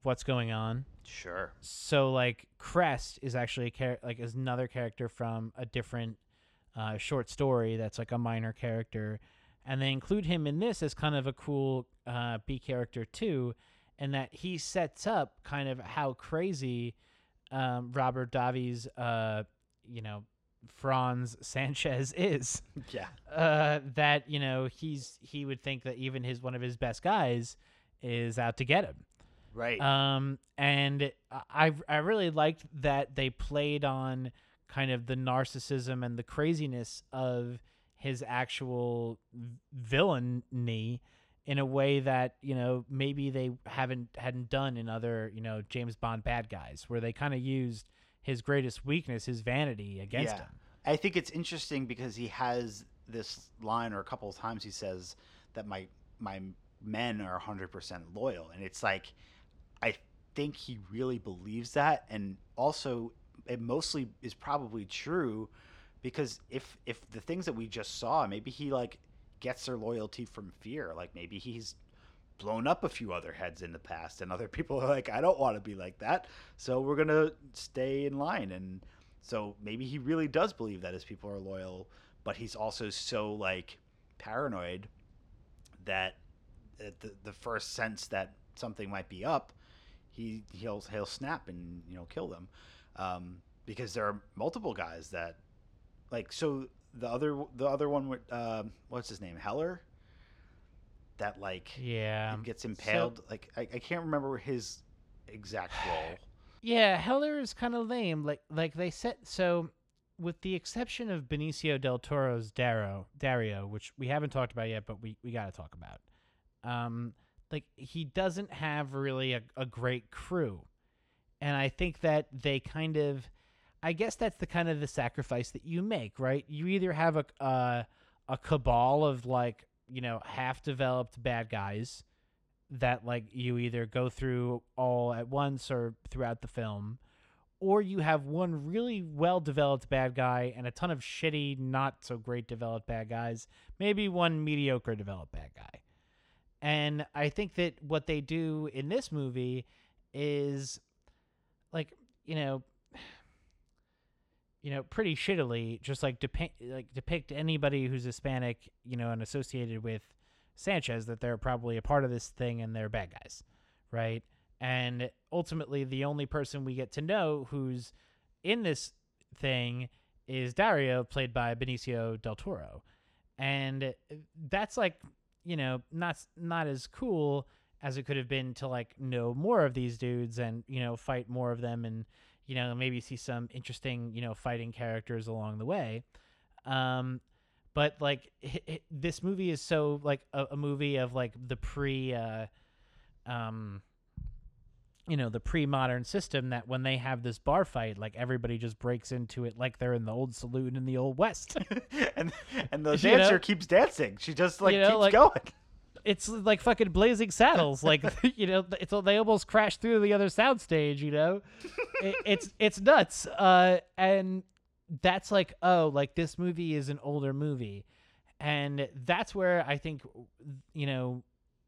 what's going on. Sure. So like Krest is actually a char- like is another character from a different uh, short story that's like a minor character, and they include him in this as kind of a cool uh, B character too, and that he sets up kind of how crazy um, Robert Davi's uh, you know Franz (laughs) Sanchez is. Yeah. Uh, that you know he's he would think that even his one of his best guys is out to get him. Right. Um, and I I really liked that they played on kind of the narcissism and the craziness of his actual villainy in a way that you know maybe they haven't hadn't done in other you know James Bond bad guys where they kind of used his greatest weakness his vanity against Yeah. him. I think it's interesting because he has this line, or a couple of times he says that my my men are 100% loyal, and it's like I think he really believes that, and also it mostly is probably true because if if the things that we just saw, maybe he like gets their loyalty from fear, like maybe he's blown up a few other heads in the past and other people are like i don't want to be like that. So we're gonna stay in line. And so maybe he really does believe that his people are loyal but he's also so like paranoid that the, the first sense that something might be up he he'll he'll snap and you know kill them um, because there are multiple guys that like so the other the other one with um, what's his name heller that like Yeah. gets impaled. like I, I can't remember his exact (sighs) role. Yeah, Heller is kind of lame. Like like they said so with the exception of Benicio del Toro's Dario, Dario, which we haven't talked about yet, but we, we got to talk about. Um, like he doesn't have really a, a great crew, and I think that they kind of, I guess that's the kind of the sacrifice that you make, right? You either have a a cabal of like you know half developed bad guys that like you either go through all at once or throughout the film or you have one really well developed bad guy and a ton of shitty not so great developed bad guys maybe one mediocre developed bad guy and i think that what they do in this movie is like you know you know pretty shittily just like depict like depict anybody who's hispanic you know and associated with Sanchez that they're probably a part of this thing and they're bad guys, right? And ultimately, the only person we get to know who's in this thing is Dario, played by Benicio del Toro, and that's like you know not not as cool as it could have been to like know more of these dudes and you know fight more of them and you know maybe see some interesting you know fighting characters along the way. Um, but like h- h- this movie is so like a, a movie of like the pre uh um you know the pre-modern system that when they have this bar fight like everybody just breaks into it like they're in the old saloon in the old west (laughs) (laughs) and and the (laughs) You dancer know? keeps dancing. She just like You know, keeps like- going. it's like fucking blazing saddles like you know it's they almost crash through the other soundstage you know it, it's it's nuts uh and that's like oh like this movie is an older movie and that's where i think you know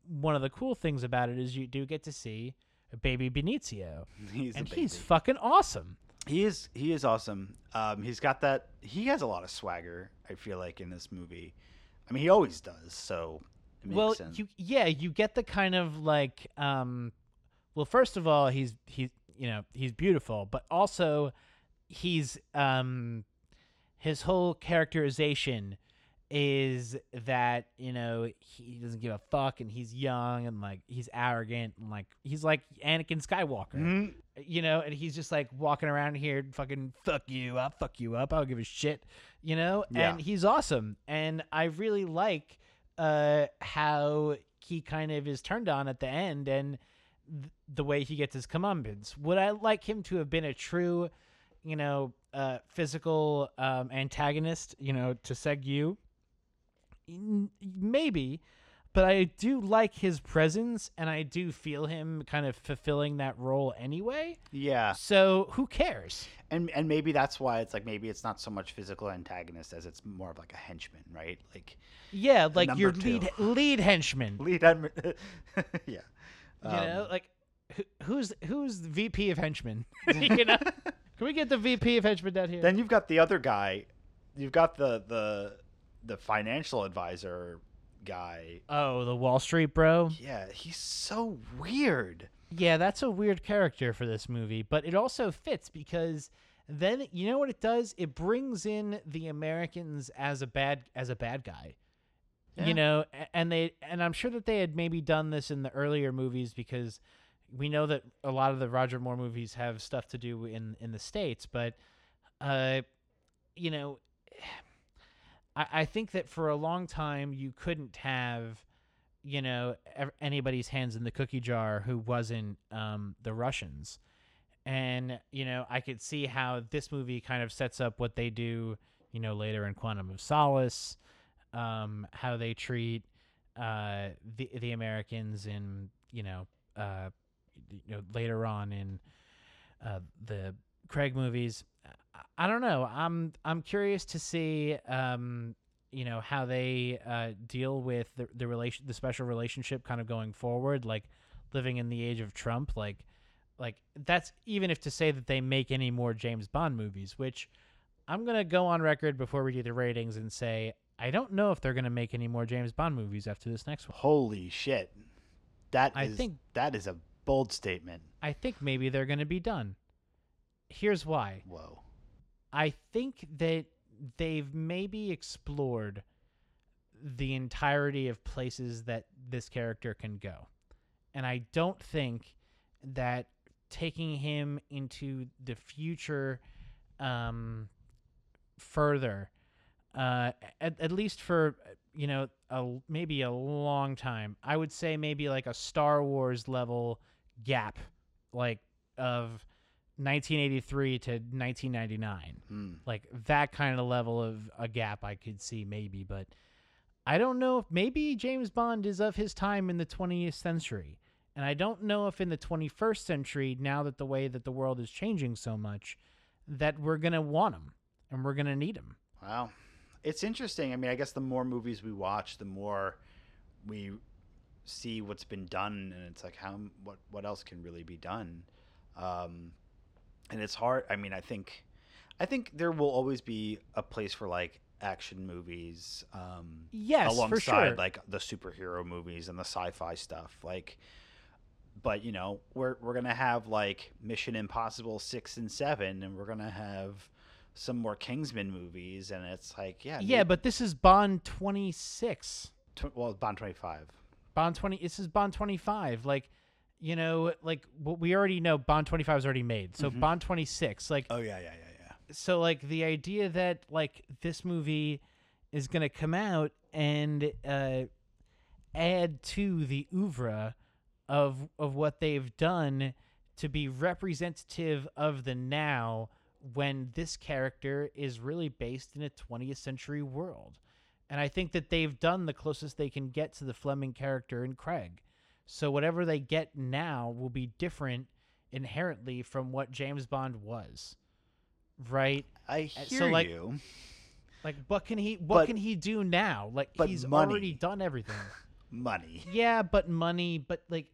one of the cool things about it is you do get to see baby benicio He's and he's fucking awesome he is he is awesome. Um, he's got that. He has a lot of swagger. I feel like in this movie. I mean, he always does. So it makes well sense. you yeah you get the kind of like um well first of all he's he's you know he's beautiful but also he's um his whole characterization is that you know he doesn't give a fuck and he's young and like he's arrogant and like he's like Anakin Skywalker Mhm. you know, and he's just like walking around here, fucking fuck you, I'll fuck you up, I don't give a shit, you know, Yeah. and he's awesome, and I really like uh how he kind of is turned on at the end and th- the way he gets his comeuppance. Would I like him to have been a true, you know, uh, physical um, antagonist, you know, to Seg maybe, but I do like his presence, and I do feel him kind of fulfilling that role anyway. Yeah, So who cares? and and maybe that's why it's like maybe it's not so much physical antagonist as it's more of like a henchman, right? Like Yeah, like your two. lead lead henchman. (laughs) lead admin. (laughs) yeah. You know, um, like who, who's who's the VP of henchmen? (laughs) you know, can we get the VP of henchmen down here? Then you've got the other guy. You've got the the the financial advisor guy. oh, the Wall Street bro. Yeah, he's so weird. Yeah, that's a weird character for this movie, but it also fits because then you know what it does? It brings in the Americans as a bad as a bad guy. Yeah. You know, and they and I'm sure that they had maybe done this in the earlier movies because we know that a lot of the Roger Moore movies have stuff to do in in the states, but uh you know, I, I think that for a long time you couldn't have you know anybody's hands in the cookie jar who wasn't um, the Russians, and you know I could see how this movie kind of sets up what they do, you know, later in Quantum of Solace, um, how they treat uh, the the Americans in you know uh, you know later on in uh, the Craig movies. I- don't know. I'm I'm curious to see um, you know how they uh, deal with the the relation the special relationship kind of going forward like living in the age of Trump like like that's even if to say that they make any more James Bond movies which I'm going to go on record before we do the ratings and say I don't know if they're going to make any more James Bond movies after this next one. Holy shit. That I is- think- that is a bold statement. I think maybe they're going to be done. Here's why. Whoa. I think that they've maybe explored the entirety of places that this character can go. And I don't think that taking him into the future um, further, uh, at, at least for, you know, a, maybe a long time, I would say maybe like a Star Wars level gap, like of 1983 to 1999 Hmm. like that kind of level of a gap I could see maybe, but I don't know if maybe James Bond is of his time in the 20th century. And I don't know if in the 21st century, now that the way that the world is changing so much, that we're going to want him and we're going to need him. Wow. It's interesting. I mean, I guess the more movies we watch, the more we see what's been done and it's like how what what else can really be done. Um and it's hard. I mean, I think I think there will always be a place for like action movies um Yes, for alongside sure. like the superhero movies and the sci-fi stuff. Like but you know, we're we're going to have like Mission Impossible 6 and 7 and we're going to have some more Kingsman movies, and it's like, yeah, yeah, maybe- but this is Bond 26. tw- well, Bond twenty five. Bond 20 this is Bond 25 like you know like what we already know Bond 25 is already made. So Mhm. Bond 26 like Oh yeah, yeah, yeah, yeah. so like the idea that like this movie is going to come out and uh add to the oeuvre of of what they've done to be representative of the now when this character is really based in a 20th century world. And I think that they've done the closest they can get to the Fleming character in Craig. So whatever they get now will be different inherently from what James Bond was. Right? I Uh, hear so, like, you. Like what can he what But- can he do now? Like he's money. already done everything. (laughs) Money. yeah, but money, but like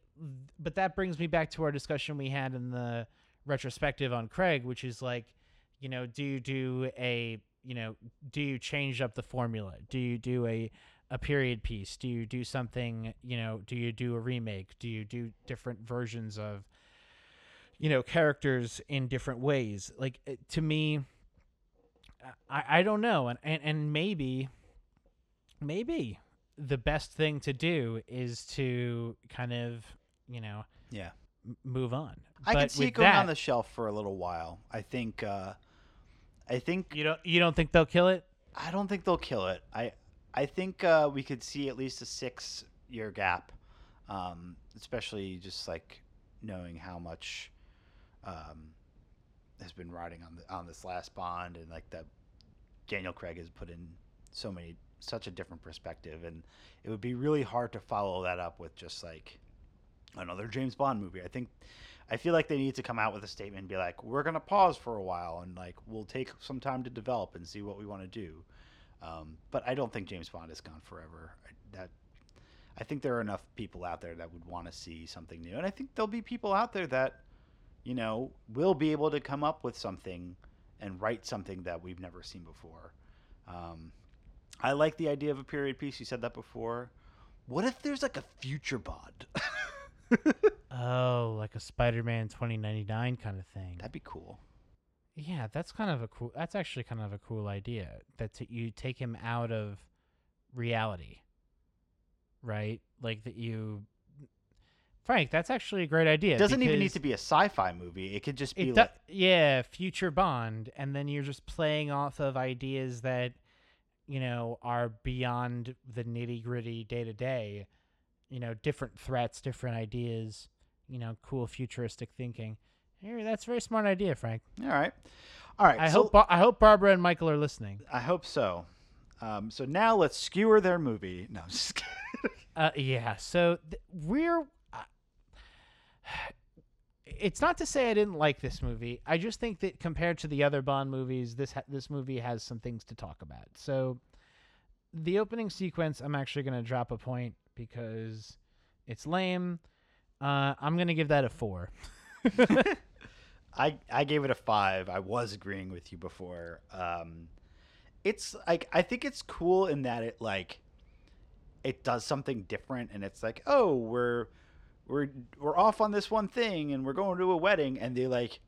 but that brings me back to our discussion we had in the retrospective on Craig, which is like, you know, do you do a you know, do you change up the formula? Do you do a a period piece? Do you do something, you know, do you do a remake? Do you do different versions of you know, characters in different ways? Like to me I, I don't know and, and and maybe maybe the best thing to do is to kind of you know Yeah. m- move on I but can see it going that, on the shelf for a little while. I think. uh I think. you don't you don't think they'll kill it I don't think they'll kill it. I. I think uh, we could see at least a six-year gap, um, especially just like knowing how much um, has been riding on the on this last Bond, and like that Daniel Craig has put in so many such a different perspective, and it would be really hard to follow that up with just like another James Bond movie. I think I feel like they need to come out with a statement and be like, we're gonna pause for a while and like we'll take some time to develop and see what we want to do. Um, but I don't think James Bond is gone forever. I, that I think there are enough people out there that would want to see something new, and I think there'll be people out there that you know will be able to come up with something and write something that we've never seen before. Um, I like the idea of a period piece. You said that before. What if there's like a future Bond? (laughs) Oh, like a Spider-Man 2099 kind of thing. That'd be cool. Yeah, that's kind of a cool. That's actually kind of a cool idea. That t- you take him out of reality, right? Like that you, Frank. That's actually a great idea. It doesn't even need to be a sci-fi movie. It could just be do- like yeah, future Bond, and then you're just playing off of ideas that, you know, are beyond the nitty gritty day to day. You know, different threats, different ideas. You know, cool futuristic thinking. Here, that's a very smart idea, Frank. all right, all right. I so hope I hope Barbara and Michael are listening. I hope so. Um, so now let's skewer their movie. No, I'm just (laughs) kidding. Uh, yeah. So th- we're. Uh, it's not to say I didn't like this movie. I just think that compared to the other Bond movies, this ha- this movie has some things to talk about. So, the opening sequence, I'm actually going to drop a point because it's lame. Uh, I'm going to give that a four. (laughs) (laughs) I I gave it a five. I was agreeing with you before. Um, it's like I think it's cool in that it like it does something different, and it's like oh we're we're we're off on this one thing, and we're going to a wedding, and they like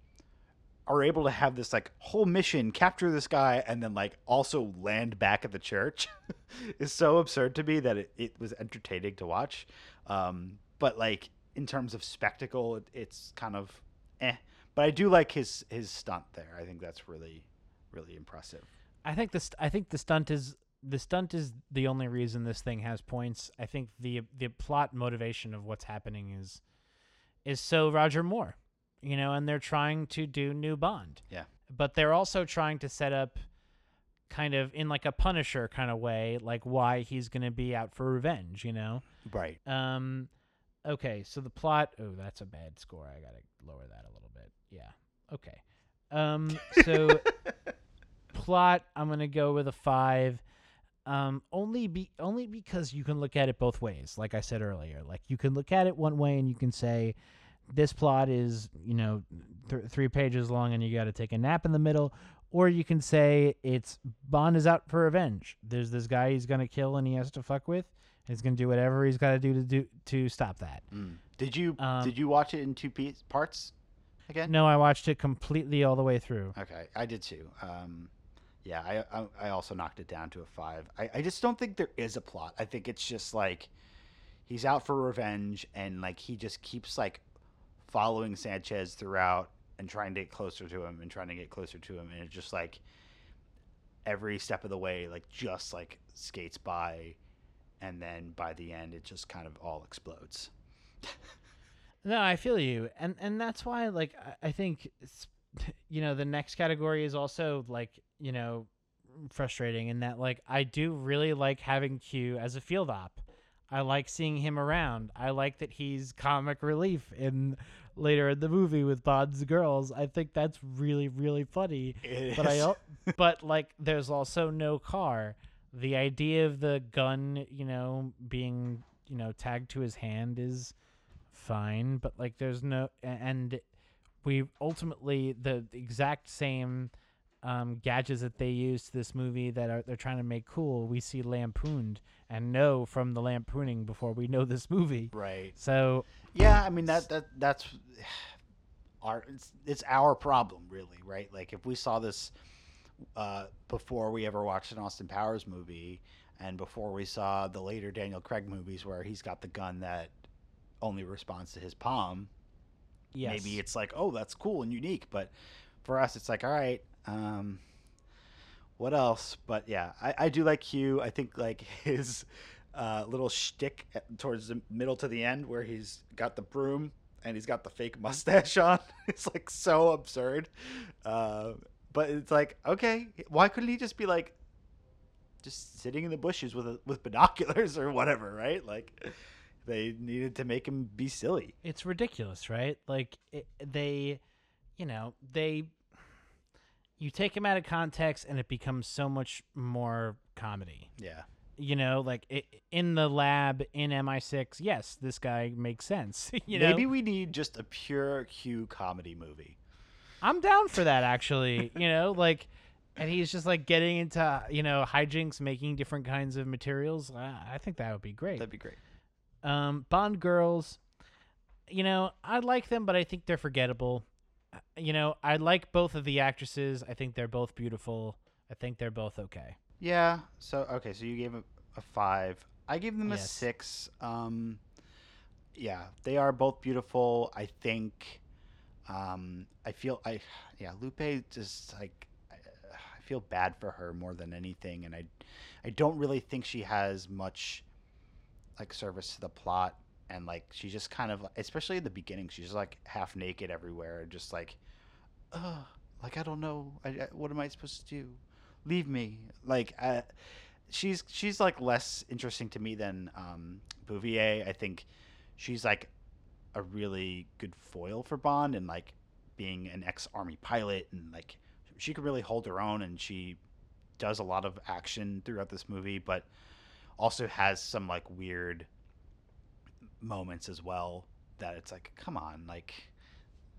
are able to have this like whole mission capture this guy and then like also land back at the church (laughs) is so absurd to me that it, it was entertaining to watch um but like in terms of spectacle it, it's kind of eh but i do like his his stunt there i think that's really really impressive I think this. I think the stunt is the stunt is the only reason this thing has points. I think the the plot motivation of what's happening is is so Roger Moore, you know, and they're trying to do new Bond. Yeah. But they're also trying to set up kind of in like a Punisher kind of way, like why he's going to be out for revenge, you know. right Um okay, so the plot, oh, that's a bad score. I got to lower that a little. Okay. Um so (laughs) plot, I'm gonna go with a five. Um, only be only because you can look at it both ways. Like I said earlier, like you can look at it one way and you can say, this plot is you know th- three pages long and you got to take a nap in the middle, or you can say it's Bond is out for revenge. There's this guy he's gonna kill and he has to fuck with. He's gonna do whatever he's got to do to do to stop that. Mm. did you Um, did you watch it in two piece parts again No, I watched it completely all the way through. Okay, I did too. Um, yeah, I, I I also knocked it down to a five. I, I just don't think there is a plot. I think it's just like he's out for revenge, and like he just keeps like following Sanchez throughout and trying to get closer to him and trying to get closer to him, and it's just like every step of the way, like just like skates by, and then by the end, it just kind of all explodes. (laughs) No, I feel you, and and that's why like I, I think it's, (laughs) you know the next category is also like you know frustrating in that like I do really like having Q as a field op. I like seeing him around. I like that he's comic relief in later in the movie with Bond's girls. I think that's really really funny. It But I is. al- (laughs) but like there's also no car. The idea of the gun, you know, being you know tagged to his hand is fine, but like there's no and we ultimately the exact same um, gadgets that they use to this movie that are they're trying to make cool. We see lampooned and know from the lampooning before we know this movie. right. So Yeah, I mean that that that's (sighs) our it's, it's our problem really, right? Like if we saw this uh, before we ever watched an Austin Powers movie and before we saw the later Daniel Craig movies where he's got the gun that only responds to his palm, yes, maybe it's like, "Oh, that's cool and unique." But for us it's like, "All right, um what else?" But yeah, I, I do like Q. I think like (laughs) his uh, little shtick towards the middle to the end, where he's got the broom and he's got the fake (laughs) mustache on. (laughs) it's like so absurd. Uh, but it's like, okay, why couldn't he just be like, just sitting in the bushes with a, with binoculars or whatever, right? Like they needed to make him be silly. It's ridiculous, right? Like it, they, you know, they. You take him out of context, and it becomes so much more comedy. Yeah. You know, like i in the lab in MI6, yes, this guy makes sense. (laughs) you know, Maybe we need just a pure Q comedy movie. I'm down for that actually. (laughs) you know, like, and he's just like getting into you know hijinks, making different kinds of materials. Uh, I think that would be great. That'd be great. Um, Bond girls, you know, I like them, but I think they're forgettable. Uh, You know, I like both of the actresses. I think they're both beautiful. I think they're both okay. Yeah. So okay, so you gave a, a five. I gave them a Yes. six. Um, yeah, they are both beautiful. I think. Um, I feel I yeah, Lupe just like I, I feel bad for her more than anything, and I I don't really think she has much like service to the plot, and like she just kind of especially at the beginning, she's like half naked everywhere, just like, uh, like I don't know, I, I, what am I supposed to do? Leave me, like. Uh, she's she's like less interesting to me than um, Bouvier. I think she's like a really good foil for Bond, and like being an ex-army pilot, and like she could really hold her own, and she does a lot of action throughout this movie, but also has some like weird moments as well. That it's like, come on, like.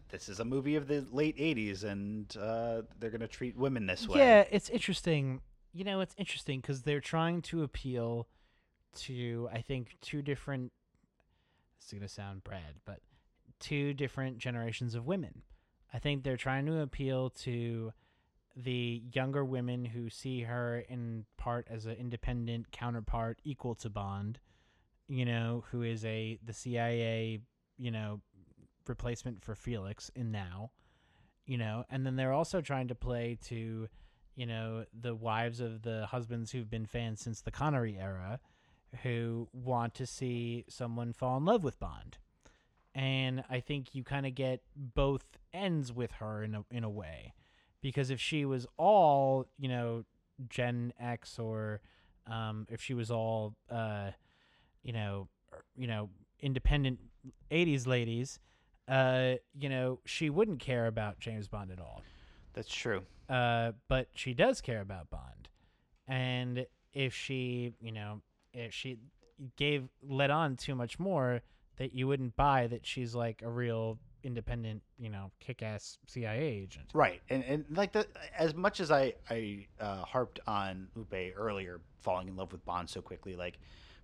This is a movie of the late '80s, and uh, they're gonna treat women this way. Yeah, it's interesting. You know, it's interesting because they're trying to appeal to, I think, two different. It's gonna sound bad, but two different generations of women. I think they're trying to appeal to the younger women who see her in part as an independent counterpart equal to Bond, you know, who is a the CIA, you know, replacement for Felix in now, you know, and then they're also trying to play to, you know, the wives of the husbands who've been fans since the Connery era who want to see someone fall in love with Bond. And I think you kind of get both ends with her in a in a way. Because if she was all, you know, Gen X or um, if she was all uh, you know, er, you know, independent 80s ladies, uh, you know, she wouldn't care about James Bond at all. That's true. Uh, but she does care about Bond. And if she, you know, if she gave let on too much more, that you wouldn't buy that she's like a real independent, you know, kick-ass CIA agent. Right, and and like the as much as I I uh, harped on Lupe earlier, falling in love with Bond so quickly, like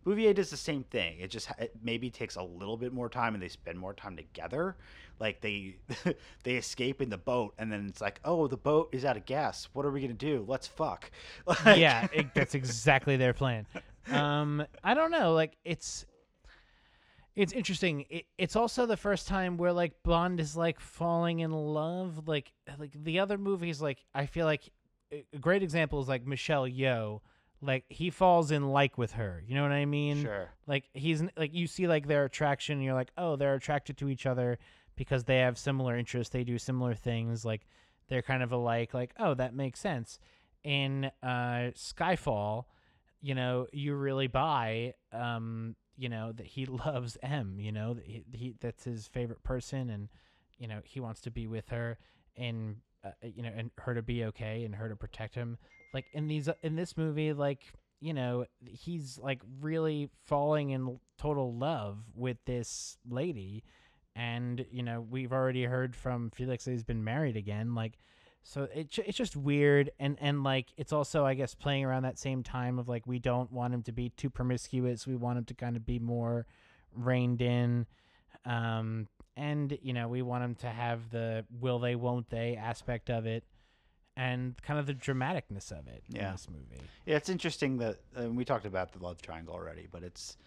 Bouvier does the same thing. It just it maybe takes a little bit more time, and they spend more time together. Like they (laughs) they escape in the boat, and then it's like, oh, the boat is out of gas. What are we gonna do? Let's fuck. (laughs) Like- yeah, it, that's exactly their plan. Um, I don't know. Like it's it's interesting. It, it's also the first time where like Bond is like falling in love. Like like the other movies, like I feel like a great example is like Michelle Yeoh. Like he falls in like with her. You know what I mean? sure. Like he's like you see like their attraction. And you're like, oh, they're attracted to each other because they have similar interests. They do similar things. Like they're kind of alike. Like oh, that makes sense. In uh, Skyfall, you know, you really buy, um, you know, that he (laughs) loves M. You know, that he, he that's his favorite person, and you know he wants to be with her, and uh, you know, and her to be okay, and her to protect him. Like in these in this movie, like you know, he's like really falling in total love with this lady, and you know, we've already heard from Felix that he's been married again. Like, so it ju- it's just weird, and and like it's also I guess playing around that same time of like we don't want him to be too promiscuous. We want him to kind of be more reined in. Um, and you know we want him to have the will they won't they aspect of it and kind of the dramaticness of it in Yeah. this movie Yeah, it's interesting that uh, we talked about the love triangle already, but it's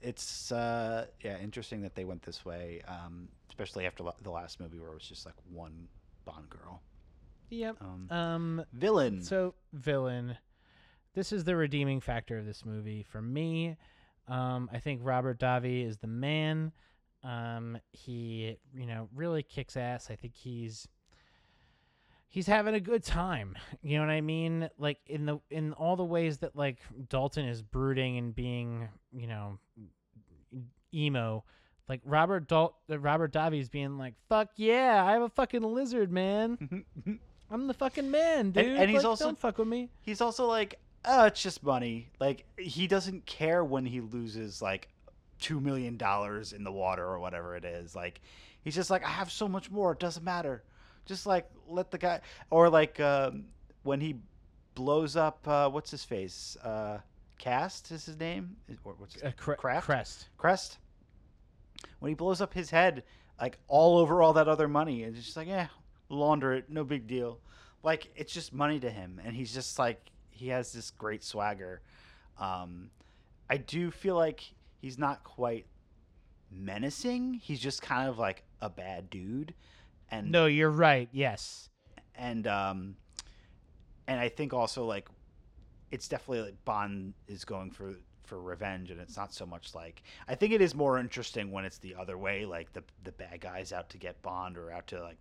it's uh, yeah interesting that they went this way, um, especially after la- the last movie where it was just like one Bond girl. Yep Um, um villain. so villain this is the redeeming factor of this movie for me um i think robert davi is the man um he you know really kicks ass i think he's he's having a good time. (laughs) You know what I mean? Like in the in all the ways that like Dalton is brooding and being, you know, emo. Like Robert Dal- Robert Davi's being like, "Fuck yeah, I have a fucking lizard, man. (laughs) I'm the fucking man, dude. and he's Like, also- don't fuck with me." He's also like, oh, it's just money. Like he doesn't care when he loses like two million dollars in the water or whatever it is. Like he's just like, I have so much more. It doesn't matter. Just like let the guy or like um, when he blows up. Uh, what's his face? Uh, Cast is his name. Or what's his Uh, cre-? Krest. Krest. When he blows up his head, like all over all that other money, and it's just like, yeah, launder it, no big deal. Like it's just money to him, and he's just like he has this great swagger. Um, I do feel like he's not quite menacing. He's just kind of like a bad dude, and No, you're right. Yes. and um, and I think also like it's definitely like Bond is going for for revenge, and it's not so much like I think it is more interesting when it's the other way, like the the bad guys out to get Bond or out to like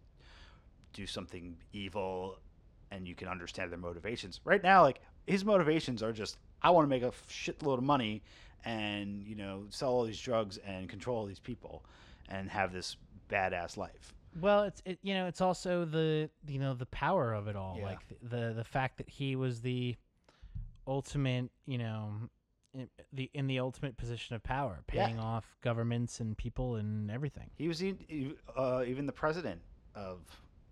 do something evil, and you can understand their motivations. Right now, like his motivations are just I want to make a shitload of money, and you know sell all these drugs and control all these people, and have this badass life. Well, it's it, you know it's also the you know the power of it all, Yeah. like the, the the fact that he was the ultimate, you know, in the in the ultimate position of power, Yeah. paying off governments and people and everything. He was uh, even the president of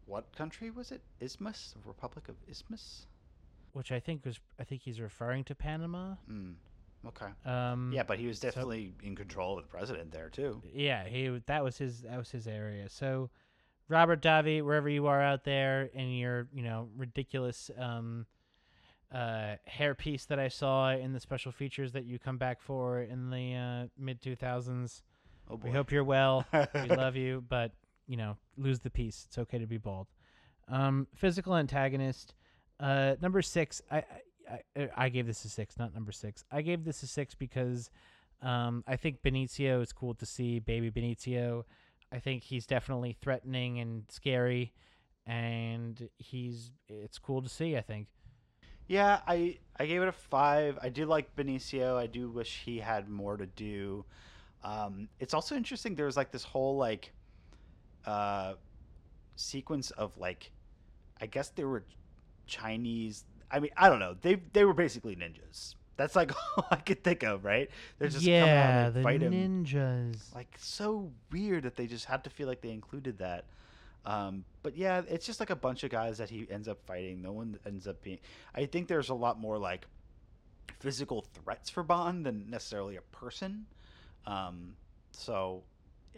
what country was it? Isthmus, Republic of Isthmus. Which I think was I think he's referring to Panama. Hmm. Okay. Um, Yeah, but he was definitely in control of the president there too. yeah, he that was his that was his area. So, Robert Davi, wherever you are out there, in your you know ridiculous um, uh, hairpiece that I saw in the special features that you come back for in the uh, mid two thousands. Oh boy. We hope you're well. (laughs) we love you, but you know, lose the piece. It's okay to be bald. Um, physical antagonist. Uh, number six. I, I I I gave this a six, not number six. I gave this a six because um, I think Benicio is cool to see, baby Benicio. I think he's definitely threatening and scary, and he's it's cool to see. I think. Yeah, I I gave it a five. I do like Benicio. I do wish he had more to do. Um, it's also interesting. There's like this whole like uh, sequence of like, I guess there were Chinese. I mean, I don't know. They they were basically ninjas. That's like (laughs) all I could think of, right? They're just yeah, and the fight him. ninjas. Like so weird that they just had to feel like they included that. Um, but yeah, it's just like a bunch of guys that he ends up fighting. No one ends up being. I think there's a lot more like physical threats for Bond than necessarily a person. Um, so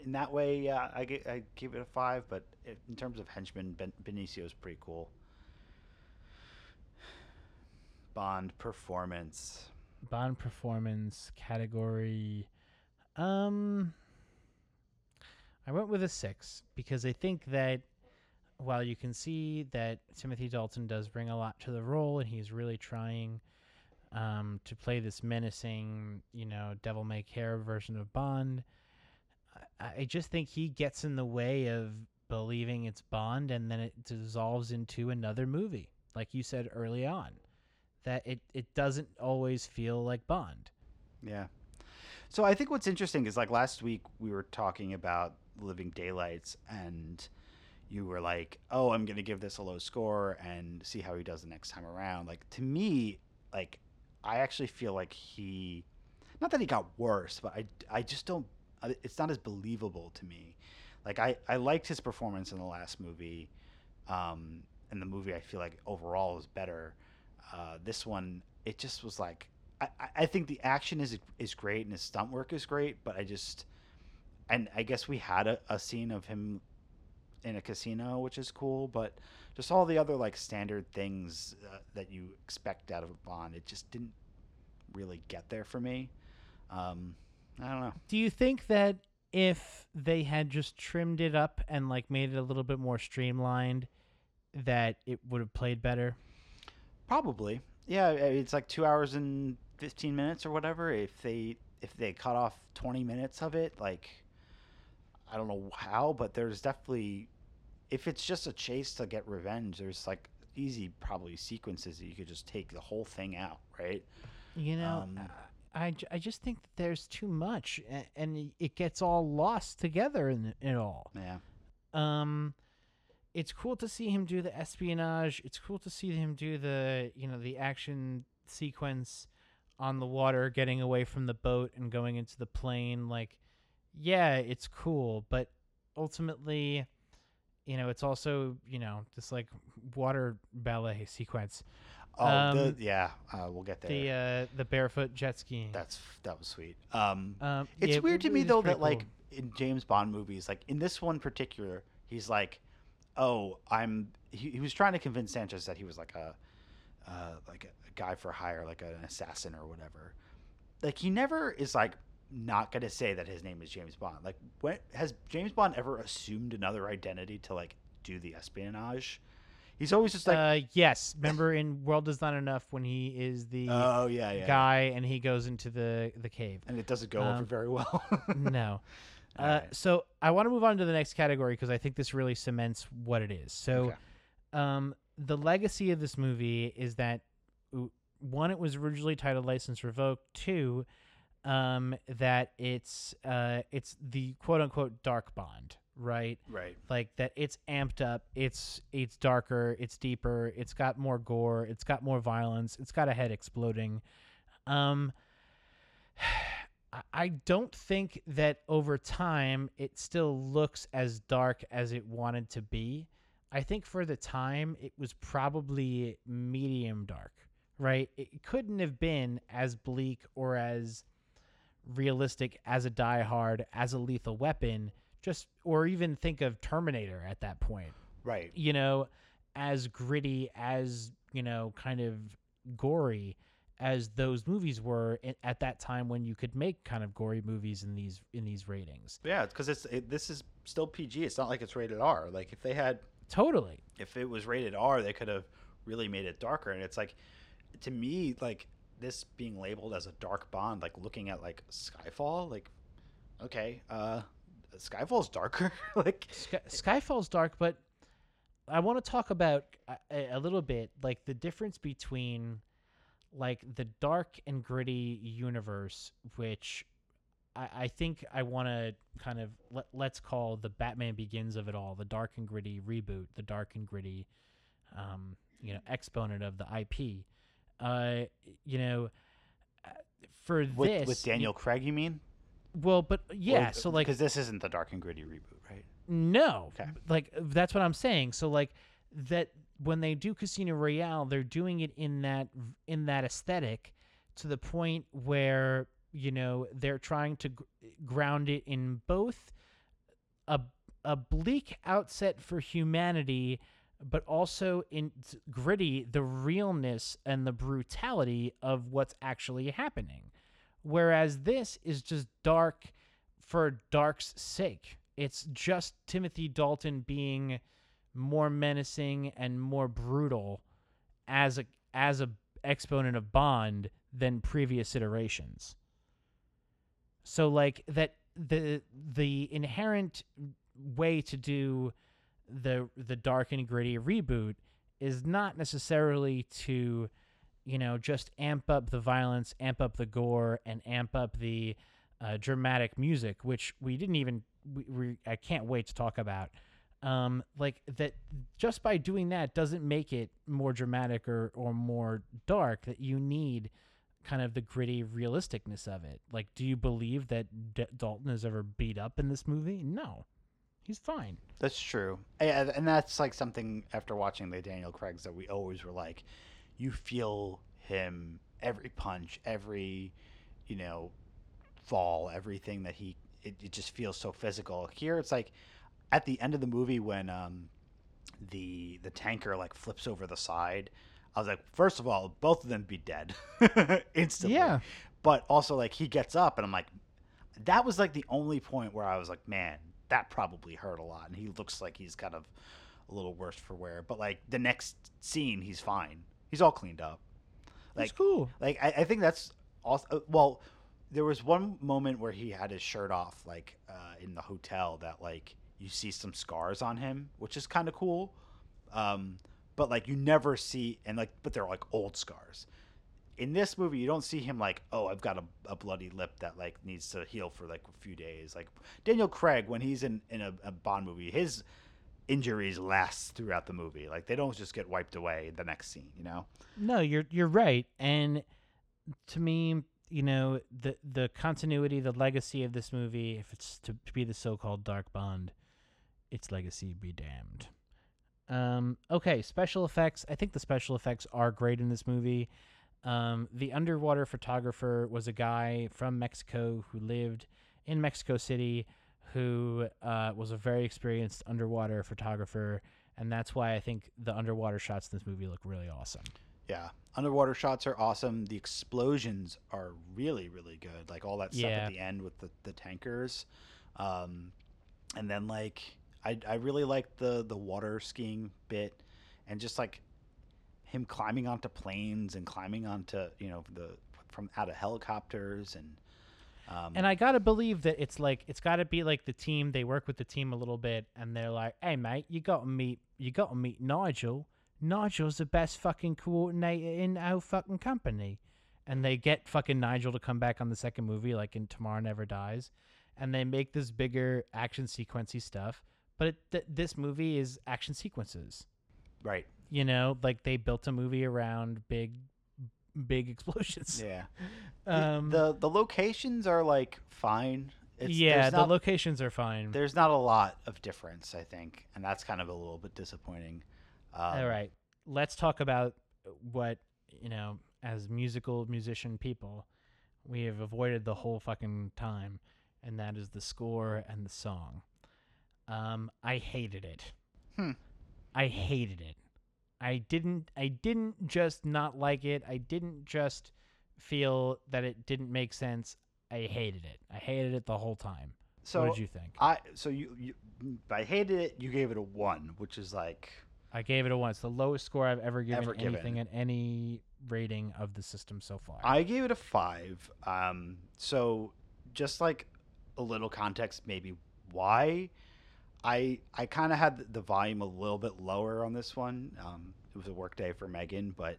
in that way, yeah, I gi- I give it a five. But in terms of henchman, ben, Benicio is pretty cool. Bond performance. Bond performance category. Um, I went with a six because I think that while you can see that Timothy Dalton does bring a lot to the role and he's really trying um, to play this menacing, you know, devil may care version of Bond, I, just think he gets in the way of believing it's Bond and then it dissolves into another movie, like you said early on that it, it doesn't always feel like Bond. Yeah. So I think what's interesting is like last week we were talking about Living Daylights and you were like, "Oh, I'm going to give this a low score and see how he does the next time around." Like to me, like I actually feel like he not that he got worse, but I I just don't it's not as believable to me. Like I I liked his performance in the last movie. Um and the movie I feel like overall is better. Uh, this one, it just was like I, I- think the action is is great and his stunt work is great, but I just and I guess we had a, a scene of him in a casino, which is cool, but just all the other like standard things uh, that you expect out of a Bond, it just didn't really get there for me. Um, I don't know. Do you think that if they had just trimmed it up and like made it a little bit more streamlined, that it would have played better? Probably, yeah. It's like two hours and fifteen minutes or whatever. If they if they cut off twenty minutes of it, like I don't know how, but there's definitely if it's just a chase to get revenge, there's like easy probably sequences that you could just take the whole thing out, right? You know, Um, I, I just think that there's too much, a- and it gets all lost together in it all. Yeah. Um, it's cool to see him do the espionage. It's cool to see him do the you know the action sequence on the water, getting away from the boat and going into the plane. Like, yeah, it's cool, but ultimately, you know, it's also you know this like water ballet sequence. Oh, the, Um, yeah. Uh, we'll get there. The uh, the barefoot jet skiing. That's that was sweet. Um, um, it's yeah, weird to me though that like in James Bond movies, like in this one particular, he's like, "Oh, I'm." He, he was trying to convince Sanchez that he was like a, uh, like a, a guy for hire, like an assassin or whatever. Like he never is like not gonna say that his name is James Bond. Like, when has James Bond ever assumed another identity to like do the espionage? He's always just like, uh, yes. Remember in World Is Not Enough when he is the "Oh yeah, yeah," guy and he goes into the the cave. and it doesn't go over Um, very well. (laughs) no. Uh, Alright. So I want to move on to the next category because I think this really cements what it is. So, Okay. um, the legacy of this movie is that one, it was originally titled License Revoked. Two, um, that it's uh, it's the quote unquote dark bond, right? right. like that it's amped up it's it's darker it's deeper it's got more gore it's got more violence it's got a head exploding um (sighs) I- don't think that over time it still looks as dark as it wanted to be i think for the time it was probably medium dark right it couldn't have been as bleak or as realistic as a die hard as a lethal weapon just or even think of terminator at that point Right. you know as gritty as you know kind of gory as those movies were at that time when you could make kind of gory movies in these in these ratings Yeah, because it's it, this is still PG. It's not like it's rated R. Like if they had, totally if it was rated R, they could have really made it darker. And it's like, to me, like this being labeled as a dark Bond, like looking at like Skyfall, like, okay, uh, Skyfall's darker. (laughs) like, Sky, Skyfall's dark, but I want to talk about a, a little bit like the difference between like the dark and gritty universe, which I, I think I want to kind of let, let's call the Batman Begins of it all, the dark and gritty reboot, the dark and gritty, um, you know, exponent of the IP. Uh, you know, uh, for with, this with you- Daniel Craig, you mean? Well, but yeah, so like because this isn't the dark and gritty reboot, right? no. Okay. Like that's what I'm saying. So like that when they do Casino Royale, they're doing it in that in that aesthetic to the point where, you know, they're trying to gr- ground it in both a a bleak outset for humanity but also in gritty the realness and the brutality of what's actually happening whereas this is just dark for dark's sake. It's just timothy dalton being more menacing and more brutal as a as a exponent of bond than previous iterations. So like that the the inherent way to do the the dark and gritty reboot is not necessarily to you know just amp up the violence amp up the gore and amp up the uh, dramatic music which we didn't even we, we i can't wait to talk about. Um like that just by doing that doesn't make it more dramatic or or more dark that you need kind of the gritty realisticness of it. Like do you believe that D- dalton is ever beat up in this movie? No. He's fine. That's true, and, and that's like something after watching the Daniel Craig's that we always were like, you feel him every punch, every, you know, fall, everything that he. It, it just feels so physical. Here, it's like at the end of the movie when um, the the tanker like flips over the side. I was like, first of all, both of them be dead (laughs) instantly. Yeah. But also, like, he gets up, and I'm like, that was like the only point where I was like, man, that probably hurt a lot. And he looks like he's kind of a little worse for wear. But like the next scene, he's fine. He's all cleaned up. that's cool like I, I think that's also uh, well. There was one moment where he had his shirt off, like uh, in the hotel, that like you see some scars on him, which is kind of cool. Um, but like you never see and like but they're like old scars. In this movie, you don't see him like, oh, I've got a, a bloody lip that like needs to heal for like a few days. Like Daniel Craig, when he's in in a, a Bond movie, his injuries last throughout the movie. Like they don't just get wiped away the next scene, you know? No, you're you're right. And to me, you know, the the continuity, the legacy of this movie, if it's to be the so-called Dark Bond, its legacy be damned. Um, okay, special effects. I think the special effects are great in this movie. Um, the underwater photographer was a guy from Mexico who lived in Mexico City, who uh, was a very experienced underwater photographer, and that's why I think the underwater shots in this movie look really awesome. Yeah. Underwater shots are awesome. The explosions are really, really good. Like all that stuff Yeah. at the end with the, the tankers. Um, and then like I, I really like the the water skiing bit and just like him climbing onto planes and climbing onto you know the from out of helicopters and um, And I gotta believe that it's like it's gotta be like the team. They work with the team a little bit, and they're like, "Hey, mate, you gotta meet, you gotta meet Nigel. Nigel's the best fucking coordinator in our fucking company." And they get fucking Nigel to come back on the second movie, like in Tomorrow Never Dies, and they make this bigger action sequency stuff. But it, th- this movie is action sequences. right You know, like they built a movie around big, big (laughs) explosions. yeah The- (laughs) Um, the the locations are like fine it's, yeah, there's the locations are fine. there's not a lot of difference i think and that's kind of a little bit disappointing um, All right, let's talk about what you know as musical musician people we have avoided the whole fucking time, and that is the score and the song. Um, I hated it. Hmm. I hated it. I didn't. I didn't just not like it. I didn't just feel that it didn't make sense. I hated it. I hated it the whole time. so what did you think? i so you, you i hated it you gave it a one which is like I gave it a one. It's the lowest score I've ever given Ever given. anything at any rating of the system so far. i gave it a five um so just like a little context maybe why i i kind of had the volume a little bit lower on this one um it was a work day for megan but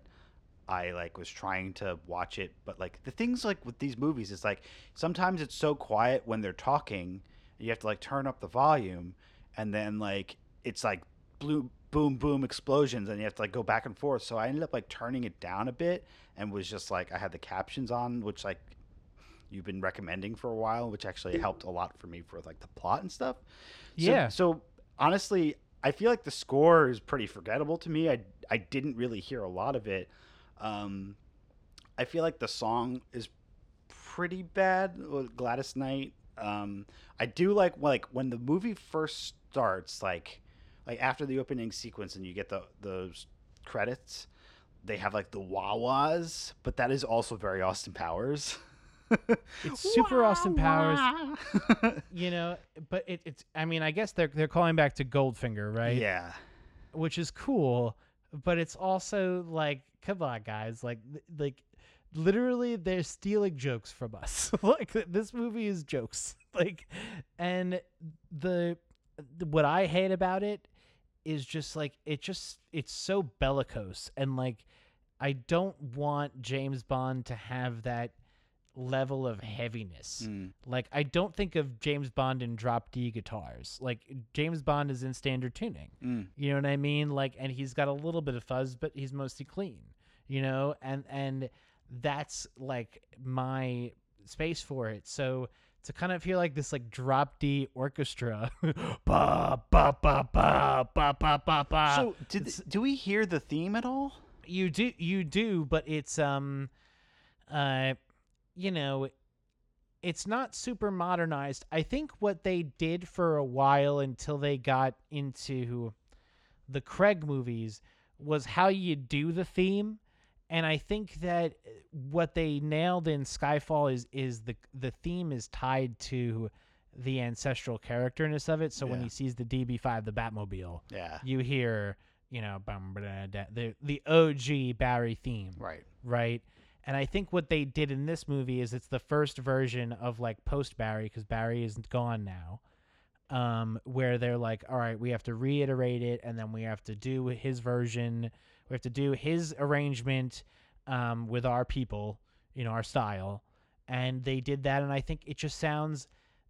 I like was trying to watch it, but like the things like with these movies is like sometimes it's so quiet when they're talking, you have to like turn up the volume, and then like it's like blue boom boom explosions, and you have to like go back and forth. So I ended up like turning it down a bit, and was just like I had the captions on, which like you've been recommending for a while, which actually helped a lot for me for like the plot and stuff. So, Yeah. So honestly, I feel like the score is pretty forgettable to me. I I didn't really hear a lot of it. Um, I feel like the song is pretty bad. with Gladys Knight. Um, I do like like when the movie first starts, like like after the opening sequence, and you get the those credits. They have like the wah wahs, but that is also very Austin Powers. (laughs) (laughs) It's super Austin Powers. (laughs) You know, but it, it's. I mean, I guess they're they're calling back to Goldfinger, right? Yeah. Which is cool, but it's also like, come on, guys, like like. Literally, they're stealing jokes from us. (laughs) like this movie is jokes. Like, and the what I hate about it is just like it just it's so bellicose and like I don't want James Bond to have that level of heaviness. Mm. Like I don't think of James Bond in drop D guitars. Like James Bond is in standard tuning. Mm. You know what I mean? Like and he's got a little bit of fuzz, but he's mostly clean. You know? And and that's like my space for it. So to kind of hear like this like drop D orchestra (laughs) ba ba ba ba ba ba ba ba So did do we hear the theme at all? you do you do but it's um uh you know it's not super modernized i think what they did for a while until they got into the craig movies was how you do the theme and i think that what they nailed in skyfall is is the the theme is tied to the ancestral characterness of it so when he sees the db5 the batmobile Yeah. you hear, you know, bum, ba, da, da, the the OG Barry theme, Right. right? And I think what they did in this movie is it's the first version of like post Barry because Barry isn't gone now. um, where they're like, all right, we have to reiterate it, and then we have to do his version. We have to do his arrangement um, with our people, you know, our style, and they did that, and I think it just sounds,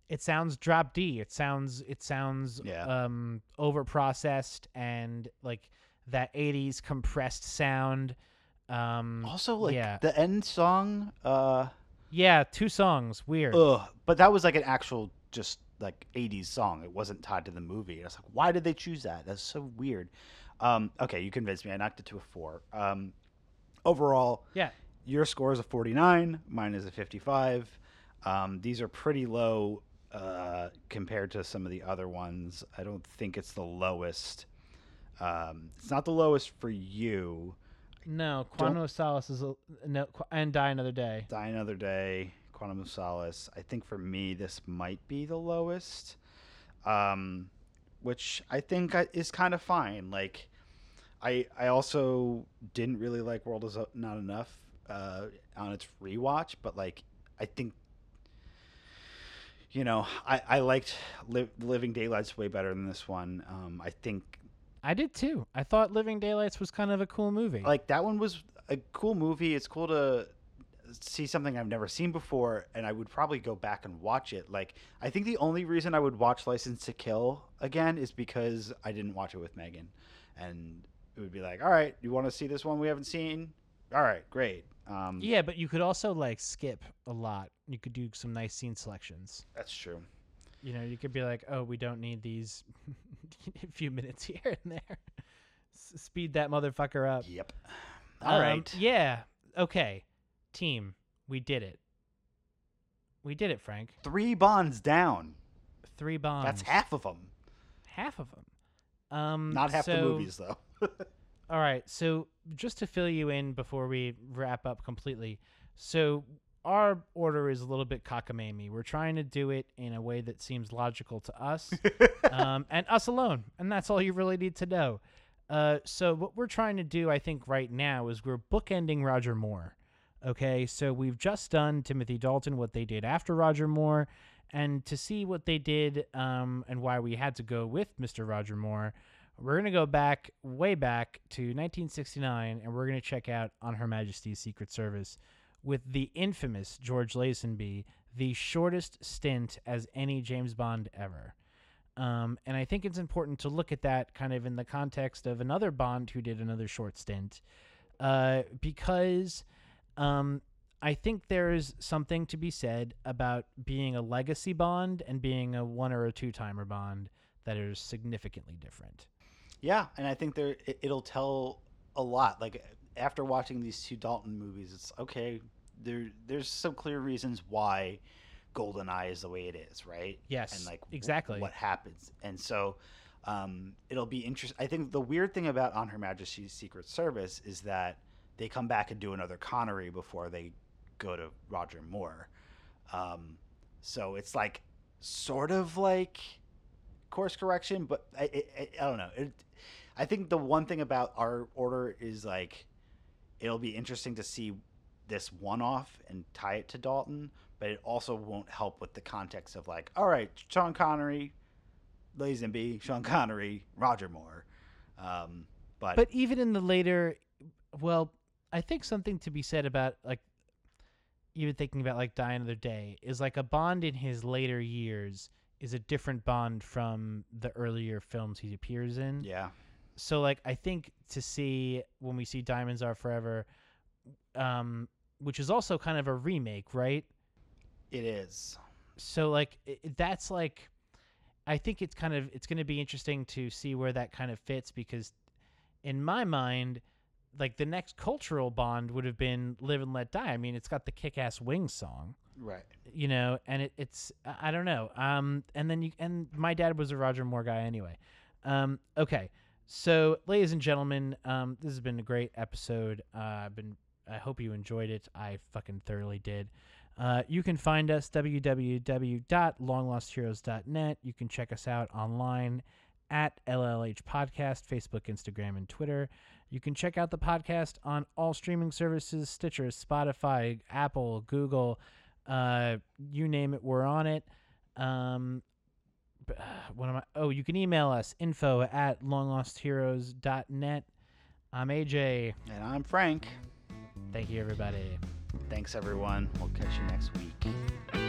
it sounds drop D. It sounds, it sounds Yeah. um, over processed and like that '80s compressed sound. Um, Also, like yeah, the end song, uh, yeah, two songs, weird. ugh. But that was like an actual just like '80s song. It wasn't tied to the movie. I was like, why did they choose that? That's so weird. Um, okay, you convinced me. I knocked it to a four. Um, overall, Yeah. your score is a 49. Mine is a 55. Um, these are pretty low uh, compared to some of the other ones. I don't think it's the lowest. Um, it's not the lowest for you. No, Don't- Quantum of Solace is a, no, and Die Another Day. Die Another Day, Quantum of Solace. I think for me, this might be the lowest, um, which I think is kind of fine. Like, I I also didn't really like World Is Not Enough uh, on its rewatch, but like I think. You know, I, I liked Li- Living Daylights way better than this one. Um, I think I did too. I thought Living Daylights was kind of a cool movie. like that one was a cool movie. It's cool to see something I've never seen before, and I would probably go back and watch it. Like I think the only reason I would watch License to Kill again is because I didn't watch it with Megan, and it would be like, all right, you want to see this one we haven't seen? All right, great. Um, yeah, but you could also like skip a lot. You could do some nice scene selections. that's true. You know, you could be like, oh, we don't need these (laughs) few minutes (laughs) here and there. S- speed that motherfucker up. Yep. All right. Um, Yeah. Okay. Team, we did it. We did it, Frank. Three bonds down. Three bonds. That's half of them. half of them. Um, Not half the movies though. (laughs) All right. So just to fill you in before we wrap up completely, so our order is a little bit cockamamie. We're trying to do it in a way that seems logical to us, (laughs) um, and us alone, and that's all you really need to know. Uh, so what we're trying to do, I think, right now is we're bookending Roger Moore. Okay, so we've just done Timothy Dalton, what they did after Roger Moore, and to see what they did um, and why we had to go with Mr. Roger Moore, we're going to go back, way back to 1969, and we're going to check out On Her Majesty's Secret Service with the infamous George Lazenby, the shortest stint as any James Bond ever. Um, and I think it's important to look at that kind of in the context of another Bond who did another short stint, uh, because um, I think there's something to be said about being a legacy Bond and being a one or a two timer Bond that is significantly different. Yeah, and I think there it, it'll tell a lot. Like after watching these two Dalton movies, it's okay. There, there's some clear reasons why GoldenEye is the way it is, right? Yes, and like w- exactly. what happens, and so um, it'll be interesting. I think the weird thing about On Her Majesty's Secret Service is that they come back and do another Connery before they go to Roger Moore. Um, so it's like sort of like course correction, but I, I, I- I don't know. It, I think the one thing about our order is like it'll be interesting to see this one off and tie it to Dalton, but it also won't help with the context of like, all right, Sean Connery, Lazenby, Sean Connery, Roger Moore. Um, but, But even in the later, well, I think something to be said about like even thinking about like Die Another Day is like a Bond in his later years is a different Bond from the earlier films he appears in. yeah, So like I think to see when we see Diamonds Are Forever, um, which is also kind of a remake, right? it is. so like i i- that's like i think it's kind of it's going to be interesting to see where that kind of fits because in my mind like the next cultural bond would have been live and let die i mean it's got the kick-ass wings song Right. you know and it, it's I- i don't know um and then you and my dad was a roger moore guy anyway um okay so ladies and gentlemen um this has been a great episode uh i've been i hope you enjoyed it i fucking thoroughly did uh, you can find us www.longlostheroes.net. You can check us out online at LLH Podcast, Facebook, Instagram, and Twitter. You can check out the podcast on all streaming services Stitcher, Spotify, Apple, Google, uh, you name it, we're on it. Um, Uh, what am I? Oh, you can email us info at longlostheroes.net. I'm AJ. And I'm Frank. Thank you, everybody. Thanks, everyone. We'll catch you next week.